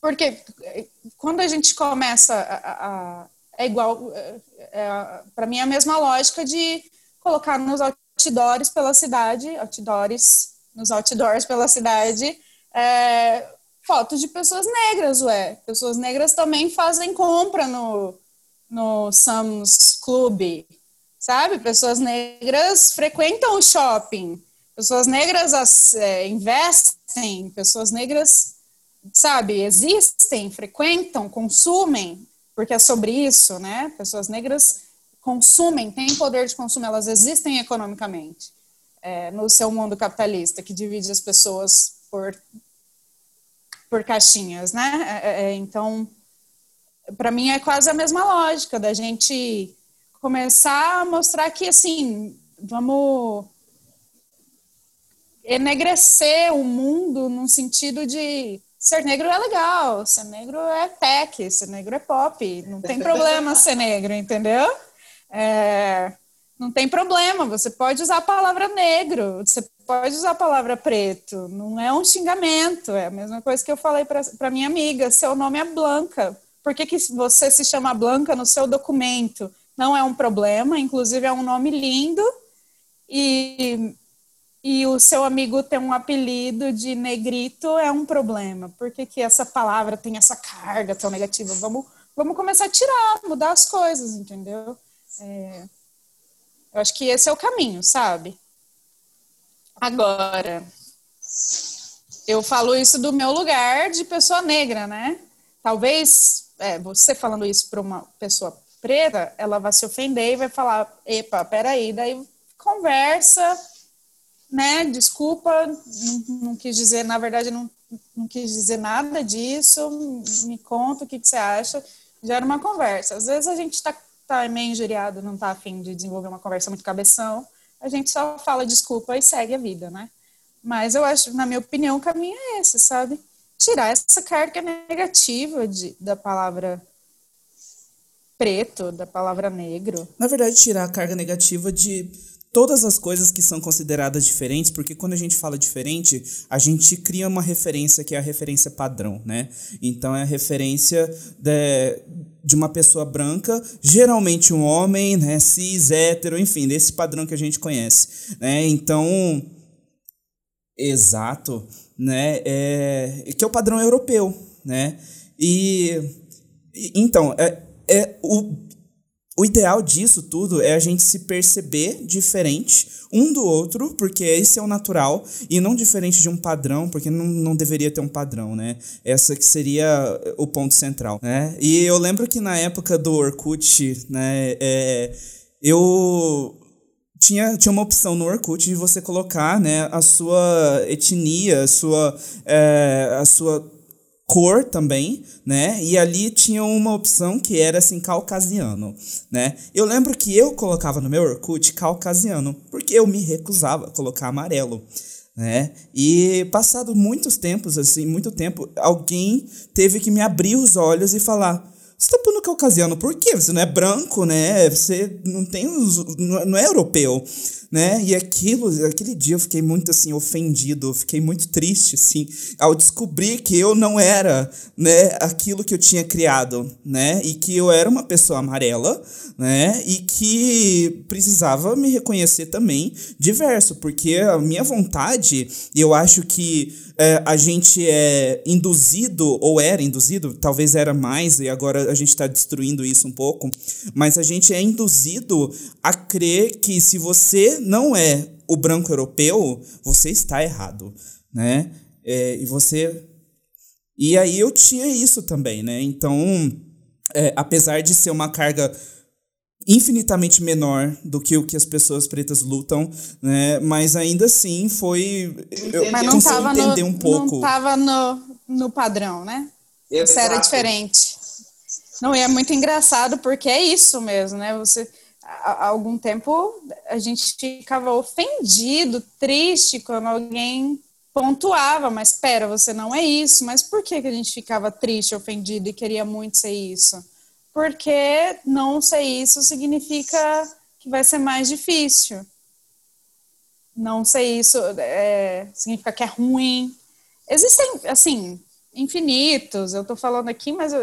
porque eh, quando a gente começa a, a é igual, é, é, para mim é a mesma lógica de colocar nos outdoors pela cidade, outdoors, nos outdoors pela cidade, é, fotos de pessoas negras, ué. Pessoas negras também fazem compra no, no Sam's Club, sabe? Pessoas negras frequentam o shopping, pessoas negras é, investem, pessoas negras sabe, existem, frequentam, consumem, porque é sobre isso, né? Pessoas negras consumem, têm poder de consumo, elas existem economicamente é, no seu mundo capitalista, que divide as pessoas por, por caixinhas, né? É, é, é então, para mim é quase a mesma lógica da gente começar a mostrar que, assim, vamos enegrecer o mundo no sentido de ser negro é legal, ser negro é tech, ser negro é pop, não tem problema ser negro, entendeu? É, não tem problema, você pode usar a palavra negro, você pode usar a palavra preto, não é um xingamento, é a mesma coisa que eu falei para minha amiga, seu nome é Blanca, por que, que você se chama Blanca no seu documento? Não é um problema, inclusive é um nome lindo, e e o seu amigo tem um apelido de negrito é um problema. Por que, que essa palavra tem essa carga tão negativa? Vamos, vamos começar a tirar, mudar as coisas, entendeu? É, eu acho que esse é o caminho, sabe? Agora, eu falo isso do meu lugar de pessoa negra, né? Talvez é, você falando isso para uma pessoa preta, ela vai se ofender e vai falar: epa, peraí, daí conversa né, desculpa, não, não, quis dizer, na verdade, não, não quis dizer nada disso, me conta o que, que você acha, já era uma conversa. Às vezes a gente está tá meio injuriado, não está afim de desenvolver uma conversa muito cabeção, a gente só fala desculpa e segue a vida, né? Mas eu acho, na minha opinião, o caminho é esse, sabe? Tirar essa carga negativa de, da palavra preto, da palavra negro. Na verdade, tirar a carga negativa de todas as coisas que são consideradas diferentes, porque quando a gente fala diferente, a gente cria uma referência que é a referência padrão, né? Então é a referência de, de uma pessoa branca, geralmente um homem, né, cis, hétero, enfim, desse padrão que a gente conhece, né? Então, exato, né? É, que é o padrão europeu, né? E então, é, é o o ideal disso tudo é a gente se perceber diferente um do outro, porque esse é o natural, e não diferente de um padrão, porque não, não deveria ter um padrão, né? Essa que seria o ponto central, né? E eu lembro que na época do Orkut, né, é, eu tinha, tinha uma opção no Orkut de você colocar né, a sua etnia, a sua, é, a sua cor também, né? E ali tinha uma opção que era assim caucasiano, né? Eu lembro que eu colocava no meu Orkut caucasiano, porque eu me recusava a colocar amarelo, né? E passado muitos tempos assim, muito tempo, alguém teve que me abrir os olhos e falar: você tá pondo caucasiano por quê? Você não é branco, né? Você não tem os, não é europeu né? E aquilo, aquele dia eu fiquei muito assim ofendido, fiquei muito triste assim ao descobrir que eu não era, né, aquilo que eu tinha criado, né? E que eu era uma pessoa amarela, né? E que precisava me reconhecer também diverso, porque a minha vontade, eu acho que é, a gente é induzido, ou era induzido, talvez era mais, e agora a gente está destruindo isso um pouco, mas a gente é induzido a crer que se você não é o branco europeu, você está errado, né? É, e você. E aí eu tinha isso também, né? Então, é, apesar de ser uma carga infinitamente menor do que o que as pessoas pretas lutam, né? Mas ainda assim foi eu Mas não tava entender no, um pouco. Não estava no, no padrão, né? Exato. Isso era diferente. Não, e é muito engraçado porque é isso mesmo, né? Você há algum tempo a gente ficava ofendido, triste quando alguém pontuava, mas espera, você não é isso. Mas por que, que a gente ficava triste, ofendido e queria muito ser isso? Porque não ser isso significa que vai ser mais difícil. Não ser isso é, significa que é ruim. Existem, assim, infinitos. Eu estou falando aqui, mas eu,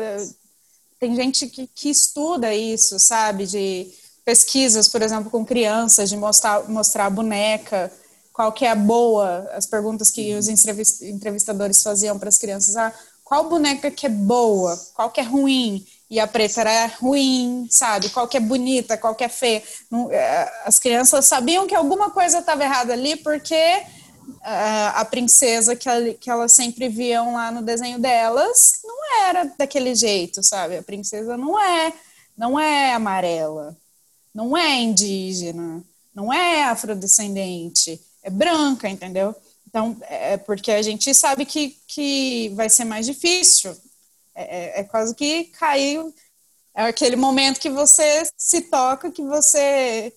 tem gente que, que estuda isso, sabe? De pesquisas, por exemplo, com crianças, de mostrar, mostrar a boneca, qual que é a boa, as perguntas que os entrevistadores faziam para as crianças, ah, qual boneca que é boa, qual que é ruim, e a preta era ruim, sabe, qual que é bonita, qual que é feia. Eh, as crianças sabiam que alguma coisa estava errada ali, porque a princesa que, que elas sempre viam lá no desenho delas não era daquele jeito, sabe, a princesa não é, não é amarela, não é indígena, não é afrodescendente, é branca, entendeu? Então, é, é porque a gente sabe que, que vai ser mais difícil. É, é, é quase que cair. É aquele momento que você se toca, que você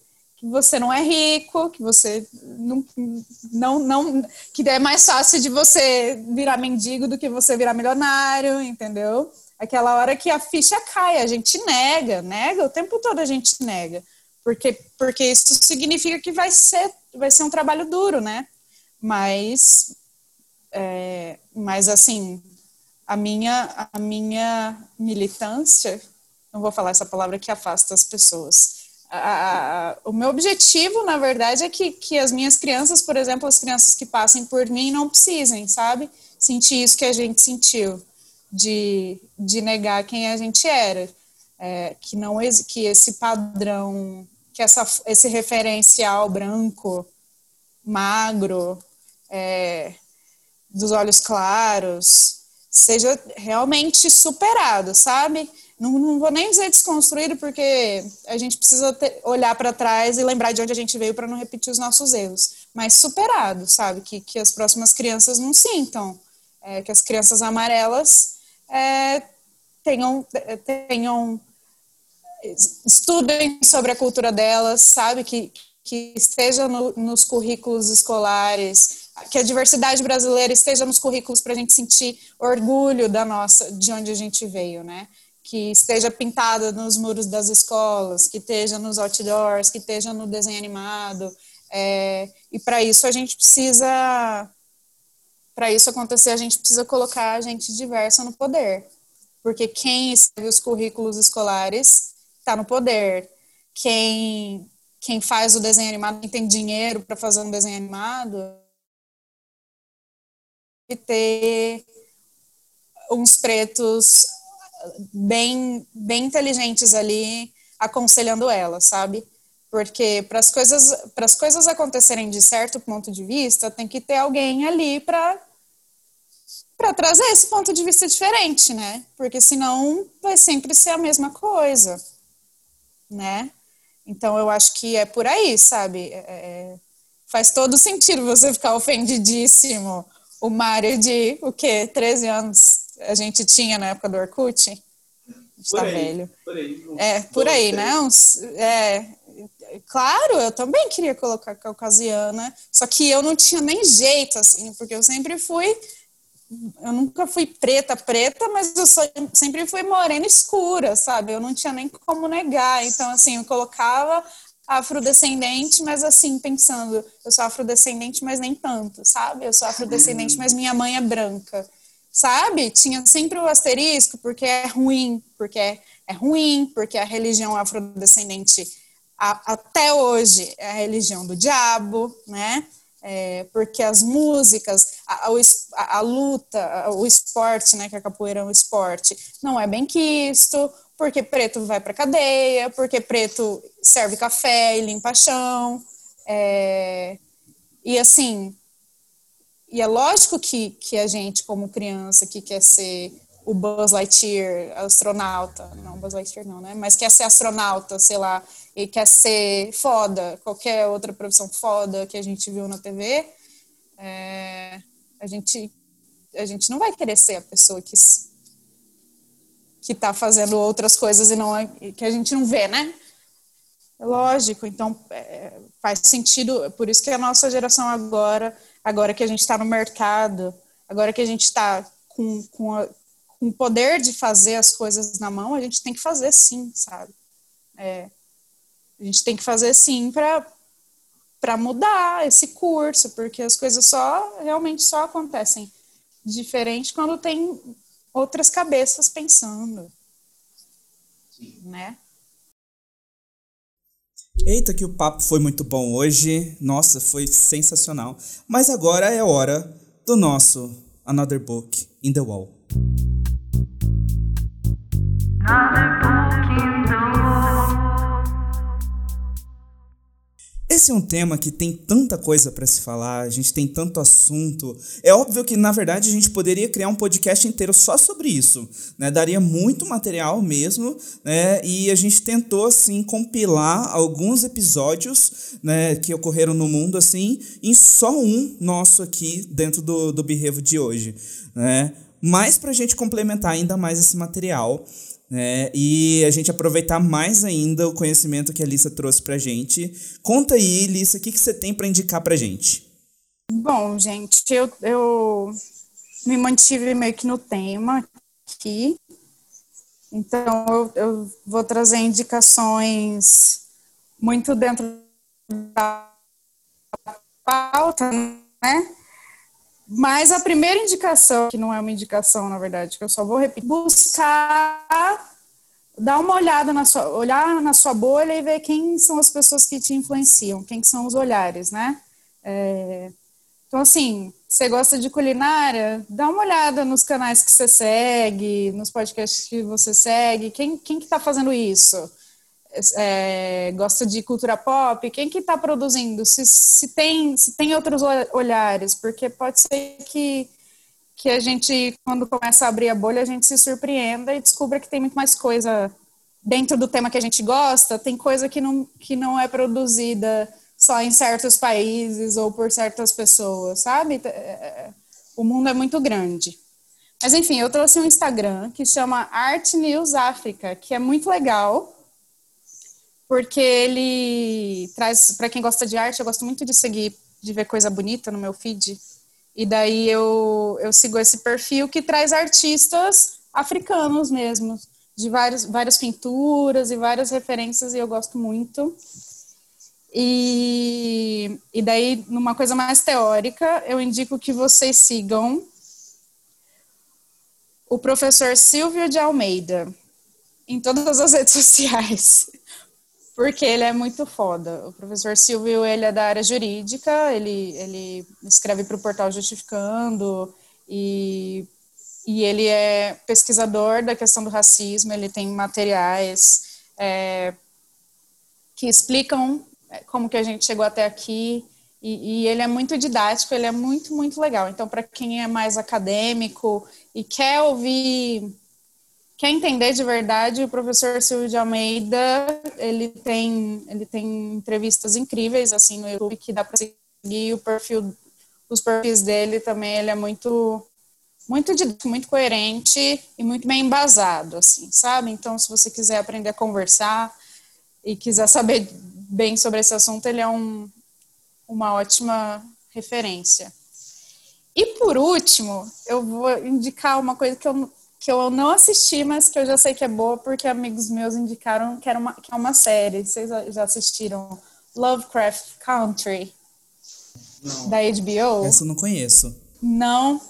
você não é rico, que você não, não, não que é mais fácil de você virar mendigo do que você virar milionário, entendeu? aquela hora que a ficha cai, a gente nega, nega, o tempo todo a gente nega. Porque, porque isso significa que vai ser, vai ser um trabalho duro, né? Mas, é, mas assim, a minha, a minha militância, não vou falar essa palavra que afasta as pessoas. A, o meu objetivo, na verdade, é que, que as minhas crianças, por exemplo, as crianças que passem por mim, não precisem, sabe? Sentir isso que a gente sentiu de, de negar quem a gente era. É, que não que esse padrão, que essa, esse referencial branco, magro, é, dos olhos claros, seja realmente superado, sabe? Não, não vou nem dizer desconstruído, porque a gente precisa ter, olhar para trás e lembrar de onde a gente veio para não repetir os nossos erros, mas superado, sabe? Que, que as próximas crianças não sintam, é, que as crianças amarelas é, tenham, tenham estudem sobre a cultura delas, sabe? Que, que esteja no, nos currículos escolares, que a diversidade brasileira esteja nos currículos para a gente sentir orgulho da nossa, de onde a gente veio, né? Que esteja pintada nos muros das escolas, que esteja nos outdoors, que esteja no desenho animado. É, e para isso a gente precisa, para isso acontecer, a gente precisa colocar a gente diversa no poder porque quem escreve os currículos escolares está no poder. Quem, quem faz o desenho animado, quem tem dinheiro para fazer um desenho animado, ter uns pretos bem, bem inteligentes ali aconselhando ela, sabe? Porque para as coisas, as coisas acontecerem de certo ponto de vista, tem que ter alguém ali para para trazer esse ponto de vista diferente, né? Porque senão vai sempre ser a mesma coisa, né? Então eu acho que é por aí, sabe? É, é faz todo sentido você ficar ofendidíssimo. O Mário de o quê? 13 anos a gente tinha na época do Orkut. Está velho. Por aí. É, por aí, né? é, claro, eu também queria colocar caucasiana, só que eu não tinha nem jeito, assim, porque eu sempre fui eu nunca fui preta, preta, mas eu só, sempre fui morena escura, sabe? Eu não tinha nem como negar. Então, assim, eu colocava afrodescendente, mas assim, pensando, eu sou afrodescendente, mas nem tanto, sabe? Eu sou afrodescendente, mas minha mãe é branca, sabe? Tinha sempre o asterisco, porque é ruim, porque é, é ruim, porque a religião afrodescendente a, até hoje é a religião do diabo, né? é, porque as músicas, a, a, a, luta, o esporte, né, que a capoeira é um esporte, não é bem quisto, porque preto vai para cadeia, porque preto serve café e limpa chão, é, e assim, e é lógico que, que a gente, como criança, que quer ser o Buzz Lightyear, astronauta, não Buzz Lightyear não, né, mas quer ser astronauta, sei lá, e quer ser foda, qualquer outra profissão foda que a gente viu na TV, é, a gente a gente não vai querer ser a pessoa que que está fazendo outras coisas e não é, que a gente não vê, né? É lógico, então é, faz sentido, por isso que a nossa geração agora, agora que a gente está no mercado, agora que a gente está com, com, a, com o poder de fazer as coisas na mão, a gente tem que fazer sim, sabe? É, a gente tem que fazer sim para para mudar esse curso, porque as coisas só realmente só acontecem diferente quando tem outras cabeças pensando, né? Eita, que o papo foi muito bom hoje. Nossa, foi sensacional. Mas agora é hora do nosso Another Book in the Wall. Another book Esse é um tema que tem tanta coisa para se falar, a gente tem tanto assunto. É óbvio que, na verdade, a gente poderia criar um podcast inteiro só sobre isso, né? Daria muito material mesmo, né? E a gente tentou, assim, compilar alguns episódios, né, que ocorreram no mundo, assim, em só um nosso aqui dentro do, do Birrevo de hoje, né? Mas para a gente complementar ainda mais esse material, né? E a gente aproveitar mais ainda o conhecimento que a Lissa trouxe pra gente. Conta aí, Lissa, o que, que você tem para indicar pra gente? Bom, gente, eu, eu me mantive meio que no tema aqui. Então, eu, eu vou trazer indicações muito dentro da pauta, né? Mas a primeira indicação, que não é uma indicação, na verdade, que eu só vou repetir, buscar dar uma olhada na sua, olhar na sua bolha e ver quem são as pessoas que te influenciam, quem são os olhares, né? É, então, assim, você gosta de culinária, dá uma olhada nos canais que você segue, nos podcasts que você segue, quem, quem que tá fazendo isso? É, gosta de cultura pop, quem que está produzindo? Se, se, tem, se tem outros olhares, porque pode ser que, que a gente, quando começa a abrir a bolha, a gente se surpreenda e descubra que tem muito mais coisa dentro do tema que a gente gosta, tem coisa que não, que não é produzida só em certos países ou por certas pessoas, sabe? É, é, o mundo é muito grande. Mas enfim, eu trouxe um Instagram que chama Art News África, que é muito legal porque ele traz, para quem gosta de arte, eu gosto muito de seguir, de ver coisa bonita no meu feed. E daí eu, eu sigo esse perfil que traz artistas africanos mesmo, de vários, várias pinturas e várias referências, e eu gosto muito. E, e daí, numa coisa mais teórica, eu indico que vocês sigam o professor Silvio de Almeida em todas as redes sociais, porque ele é muito foda. O professor Silvio, ele é da área jurídica, ele, ele escreve para o portal Justificando e, e ele é pesquisador da questão do racismo, ele tem materiais é, que explicam é, como que a gente chegou até aqui, e, e, ele é muito didático, ele é muito, muito legal. Então, para quem é mais acadêmico e quer ouvir, quer entender de verdade, o professor Silvio de Almeida, ele tem, ele tem entrevistas incríveis, assim, no YouTube, que dá para seguir o perfil, os perfis dele também, ele é muito, muito muito coerente e muito bem embasado, assim, sabe? Então, se você quiser aprender a conversar e quiser saber bem sobre esse assunto, ele é um uma ótima referência. E por último, eu vou indicar uma coisa que eu, que eu não assisti, mas que eu já sei que é boa, porque amigos meus indicaram que, era uma, que é uma série. Vocês já assistiram? Lovecraft Country, não. da HBO? Essa eu não conheço. Não.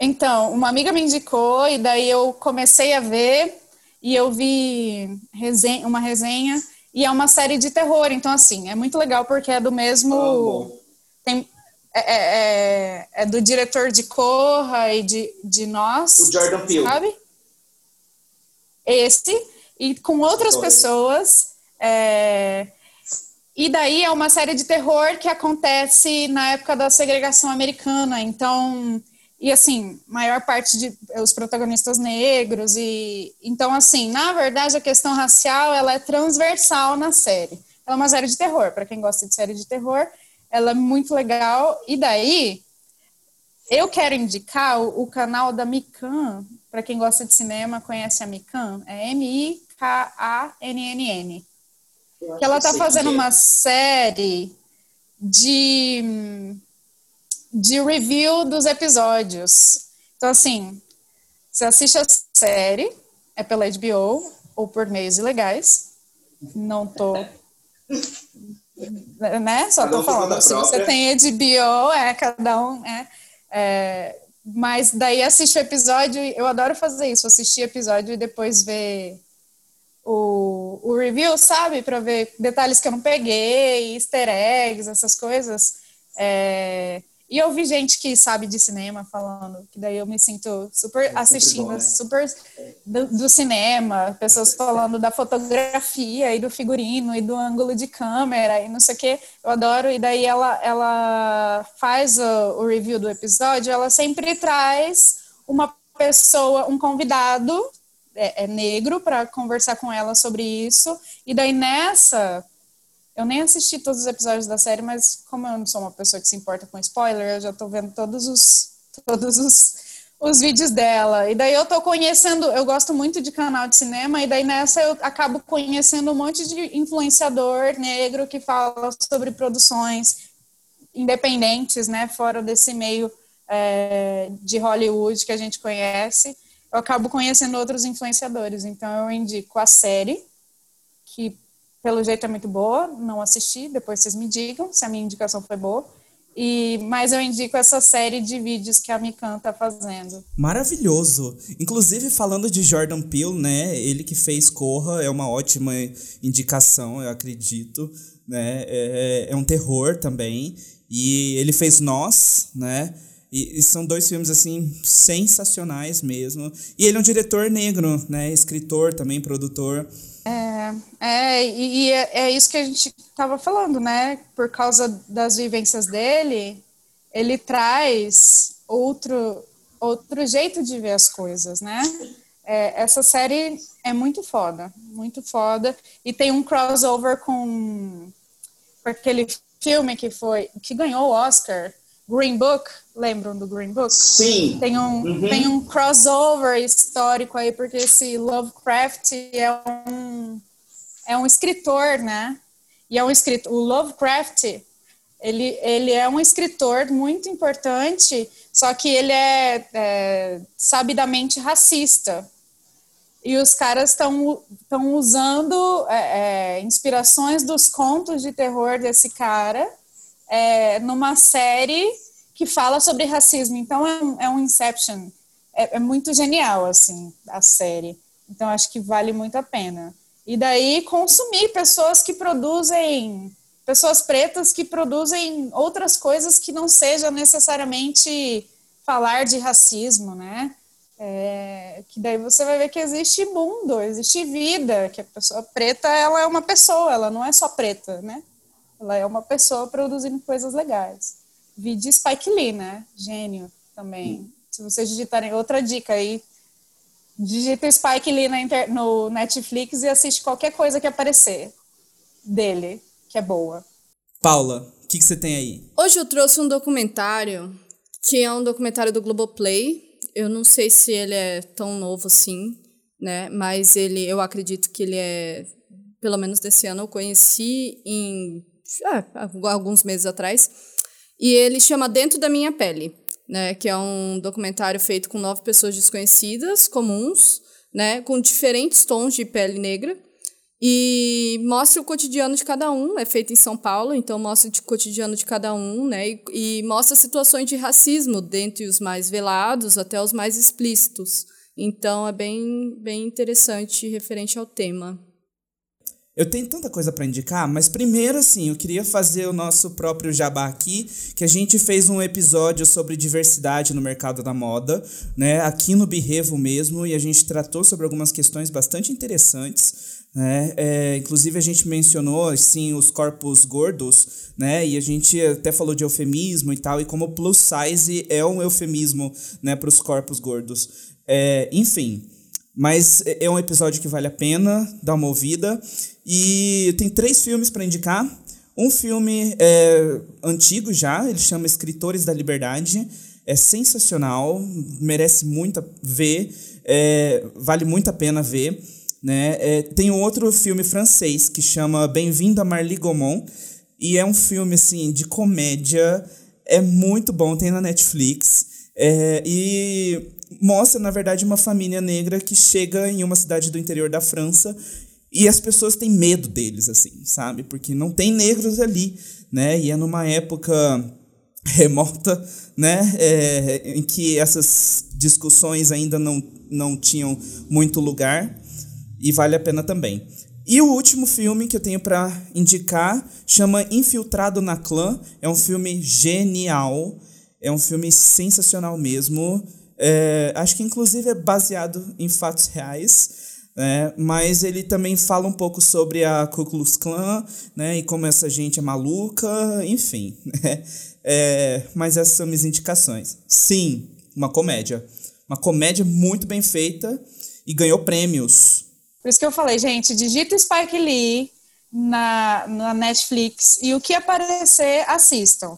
Então, uma amiga me indicou, e daí eu comecei a ver, e eu vi resenha, uma resenha e é uma série de terror, então, assim, é muito legal porque é do mesmo. tem, é, é, é, é, do diretor de Corra e de, de Nós. O Jordan Peele. Sabe? Esse. E com outras pessoas. É, e daí é uma série de terror que acontece na época da segregação americana. Então e assim, maior parte de os protagonistas negros e então assim, na verdade a questão racial ela é transversal na série. Ela é uma série de terror, para quem gosta de série de terror, ela é muito legal. E daí eu quero indicar o, o canal da Mikan, para quem gosta de cinema, conhece a Mikan, é M I K A N N N. Que ela tá fazendo uma série de de review dos episódios. Então, assim, você assiste a série, é pela HBO ou por meios ilegais. Não tô. né? Só tô falando. Se você tem HBO, é cada um. É, é, mas daí assiste o episódio. Eu adoro fazer isso, assistir episódio e depois ver o, o review, sabe? Para ver detalhes que eu não peguei, easter eggs, essas coisas. É, e eu vi gente que sabe de cinema falando, que daí eu me sinto super é assistindo, bom, né? super do, do, cinema, pessoas falando da fotografia e do figurino e do ângulo de câmera e não sei o que. Eu adoro. E daí ela, ela faz o, o review do episódio, ela sempre traz uma pessoa, um convidado é, é negro para conversar com ela sobre isso. E daí nessa eu nem assisti todos os episódios da série, mas como eu não sou uma pessoa que se importa com spoiler, eu já tô vendo todos os todos os, os vídeos dela. E daí eu tô conhecendo, eu gosto muito de canal de cinema, e daí nessa eu acabo conhecendo um monte de influenciador negro que fala sobre produções independentes, né, fora desse meio é, de Hollywood que a gente conhece. Eu acabo conhecendo outros influenciadores, então eu indico a série, que pelo jeito é muito boa, não assisti, depois vocês me digam se a minha indicação foi boa. E, mas eu indico essa série de vídeos que a Mikan tá fazendo. Maravilhoso. Inclusive, falando de Jordan Peele, né? Ele que fez Corra é uma ótima indicação, eu acredito. Né? É, é um terror também. E ele fez Nós, né? E, e, são dois filmes, assim, sensacionais mesmo. E ele é um diretor negro, né? Escritor também, produtor. É, é e é, é isso que a gente estava falando, né? Por causa das vivências dele, ele traz outro, outro jeito de ver as coisas, né? É, essa série é muito foda, muito foda. E tem um crossover com, com aquele filme que foi que ganhou o Oscar, Green Book, lembram do Green Book? Sim. Tem um, uhum. tem um crossover histórico aí, porque esse Lovecraft é um, é um escritor, né? E é um escritor. O Lovecraft, ele, ele é um escritor muito importante, só que ele é, é sabidamente racista. E os caras estão usando é, é, inspirações dos contos de terror desse cara é, numa série que fala sobre racismo. Então é um, é um Inception. é, é muito genial, assim, a série. Então, acho que vale muito a pena. E daí, consumir pessoas que produzem, pessoas pretas que produzem outras coisas que não sejam necessariamente falar de racismo, né? É, que daí você vai ver que existe mundo, existe vida, que a pessoa preta ela é uma pessoa, ela não é só preta, né? Ela é uma pessoa produzindo coisas legais. Vi de Spike Lee, né? Gênio também. Hum. Se vocês digitarem outra dica aí, digita Spike Lee inter, no Netflix e assiste qualquer coisa que aparecer dele, que é boa. Paula, o que, que você tem aí? Hoje eu trouxe um documentário que é um documentário do Globoplay, eu não sei se ele é tão novo assim, né? Mas ele, eu acredito que ele é, pelo menos desse ano, eu conheci em ah, alguns meses atrás. E ele chama Dentro da Minha Pele, né? Que é um documentário feito com nove pessoas desconhecidas, comuns, né? Com diferentes tons de pele negra. E mostra o cotidiano de cada um, é feito em São Paulo, então mostra o cotidiano de cada um, né? E, e, mostra situações de racismo, dentre os mais velados até os mais explícitos. Então é bem, bem interessante referente ao tema. Eu tenho tanta coisa para indicar, mas primeiro, assim, eu queria fazer o nosso próprio jabá aqui, que a gente fez um episódio sobre diversidade no mercado da moda, né, aqui no Birrevo mesmo, e a gente tratou sobre algumas questões bastante interessantes. Né? É, inclusive a gente mencionou assim os corpos gordos, né? E a gente até falou de eufemismo e tal, e como plus size é um eufemismo, né, para os corpos gordos. É, enfim, mas é um episódio que vale a pena dar uma ouvida. E tem três filmes para indicar. Um filme é, antigo já, ele chama Escritores da Liberdade. É sensacional, merece muito ver, é, vale muito a pena ver. Né? É, tem um outro filme francês que chama Bem-vindo a Marly Gaumont. E é um filme, assim, de comédia. É muito bom, tem na Netflix. É, e mostra, na verdade, uma família negra que chega em uma cidade do interior da França e as pessoas têm medo deles, assim, sabe? Porque não tem negros ali, né? E é numa época remota, né? É, em que essas discussões ainda não, não tinham muito lugar e vale a pena também. E o último filme que eu tenho para indicar chama Infiltrado na Clã. É um filme genial, é um filme sensacional mesmo. É, acho que inclusive é baseado em fatos reais. É, mas ele também fala um pouco sobre a Ku Klux Klan, né, e como essa gente é maluca, enfim. Né? É, mas essas são minhas indicações. Sim, uma comédia. Uma comédia muito bem feita e ganhou prêmios. Por isso que eu falei, gente, digita Spike Lee na, na Netflix e o que aparecer, assistam.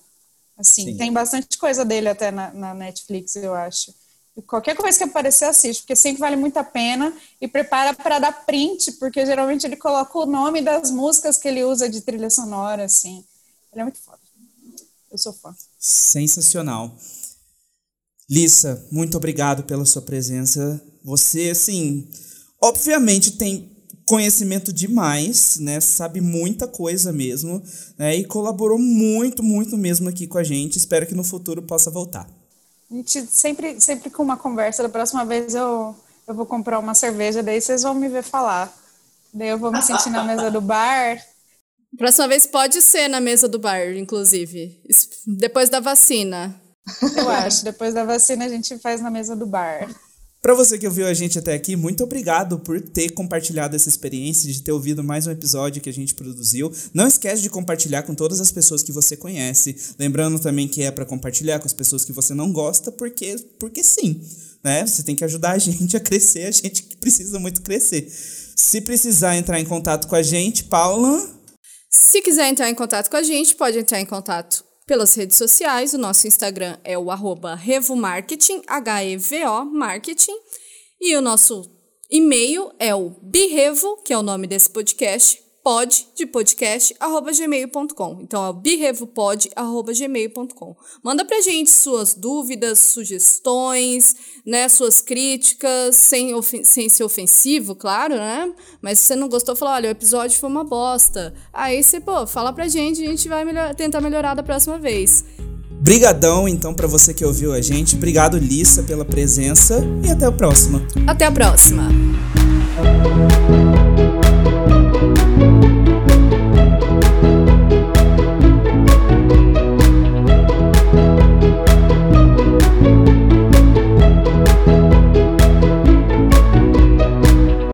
Assim, Sim. tem bastante coisa dele até na, na Netflix, eu acho. Qualquer coisa que aparecer, assiste, porque sempre vale muito a pena. E prepara para dar print, porque geralmente ele coloca o nome das músicas que ele usa de trilha sonora, assim. Ele é muito foda. Eu sou fã. Sensacional. Lissa, muito obrigado pela sua presença. Você, assim, Obviamente tem conhecimento demais, né? Sabe muita coisa mesmo, né? E colaborou muito, muito mesmo aqui com a gente. Espero que no futuro possa voltar. A gente sempre, sempre com uma conversa. Da próxima vez eu, eu vou comprar uma cerveja, daí vocês vão me ver falar. Daí eu vou me sentir na mesa do bar. Próxima vez pode ser na mesa do bar, inclusive. Depois da vacina. Eu acho. Depois da vacina a gente faz na mesa do bar. Para você que ouviu a gente até aqui, muito obrigado por ter compartilhado essa experiência, de ter ouvido mais um episódio que a gente produziu. Não esquece de compartilhar com todas as pessoas que você conhece. Lembrando também que é para compartilhar com as pessoas que você não gosta, porque, porque sim. Né? Você tem que ajudar a gente a crescer, a gente precisa muito crescer. Se precisar entrar em contato com a gente, Paula. Se quiser entrar em contato com a gente, pode entrar em contato pelas redes sociais. O nosso Instagram é o arroba revomarketing, H-E-V-O Marketing. E o nosso e-mail é o birrevo, que é o nome desse podcast, pod de podcast arroba gmail.com. Então é o birrevopod arroba gmail.com. Manda pra gente suas dúvidas, sugestões, né, suas críticas, sem, sem ser ofensivo, claro, né? Mas se você não gostou, fala, olha, o episódio foi uma bosta. Aí você, pô, fala pra gente, a gente vai melhor tentar melhorar da próxima vez. Brigadão, então, para você que ouviu a gente. Obrigado, Lissa, pela presença e até a próxima. Até a próxima.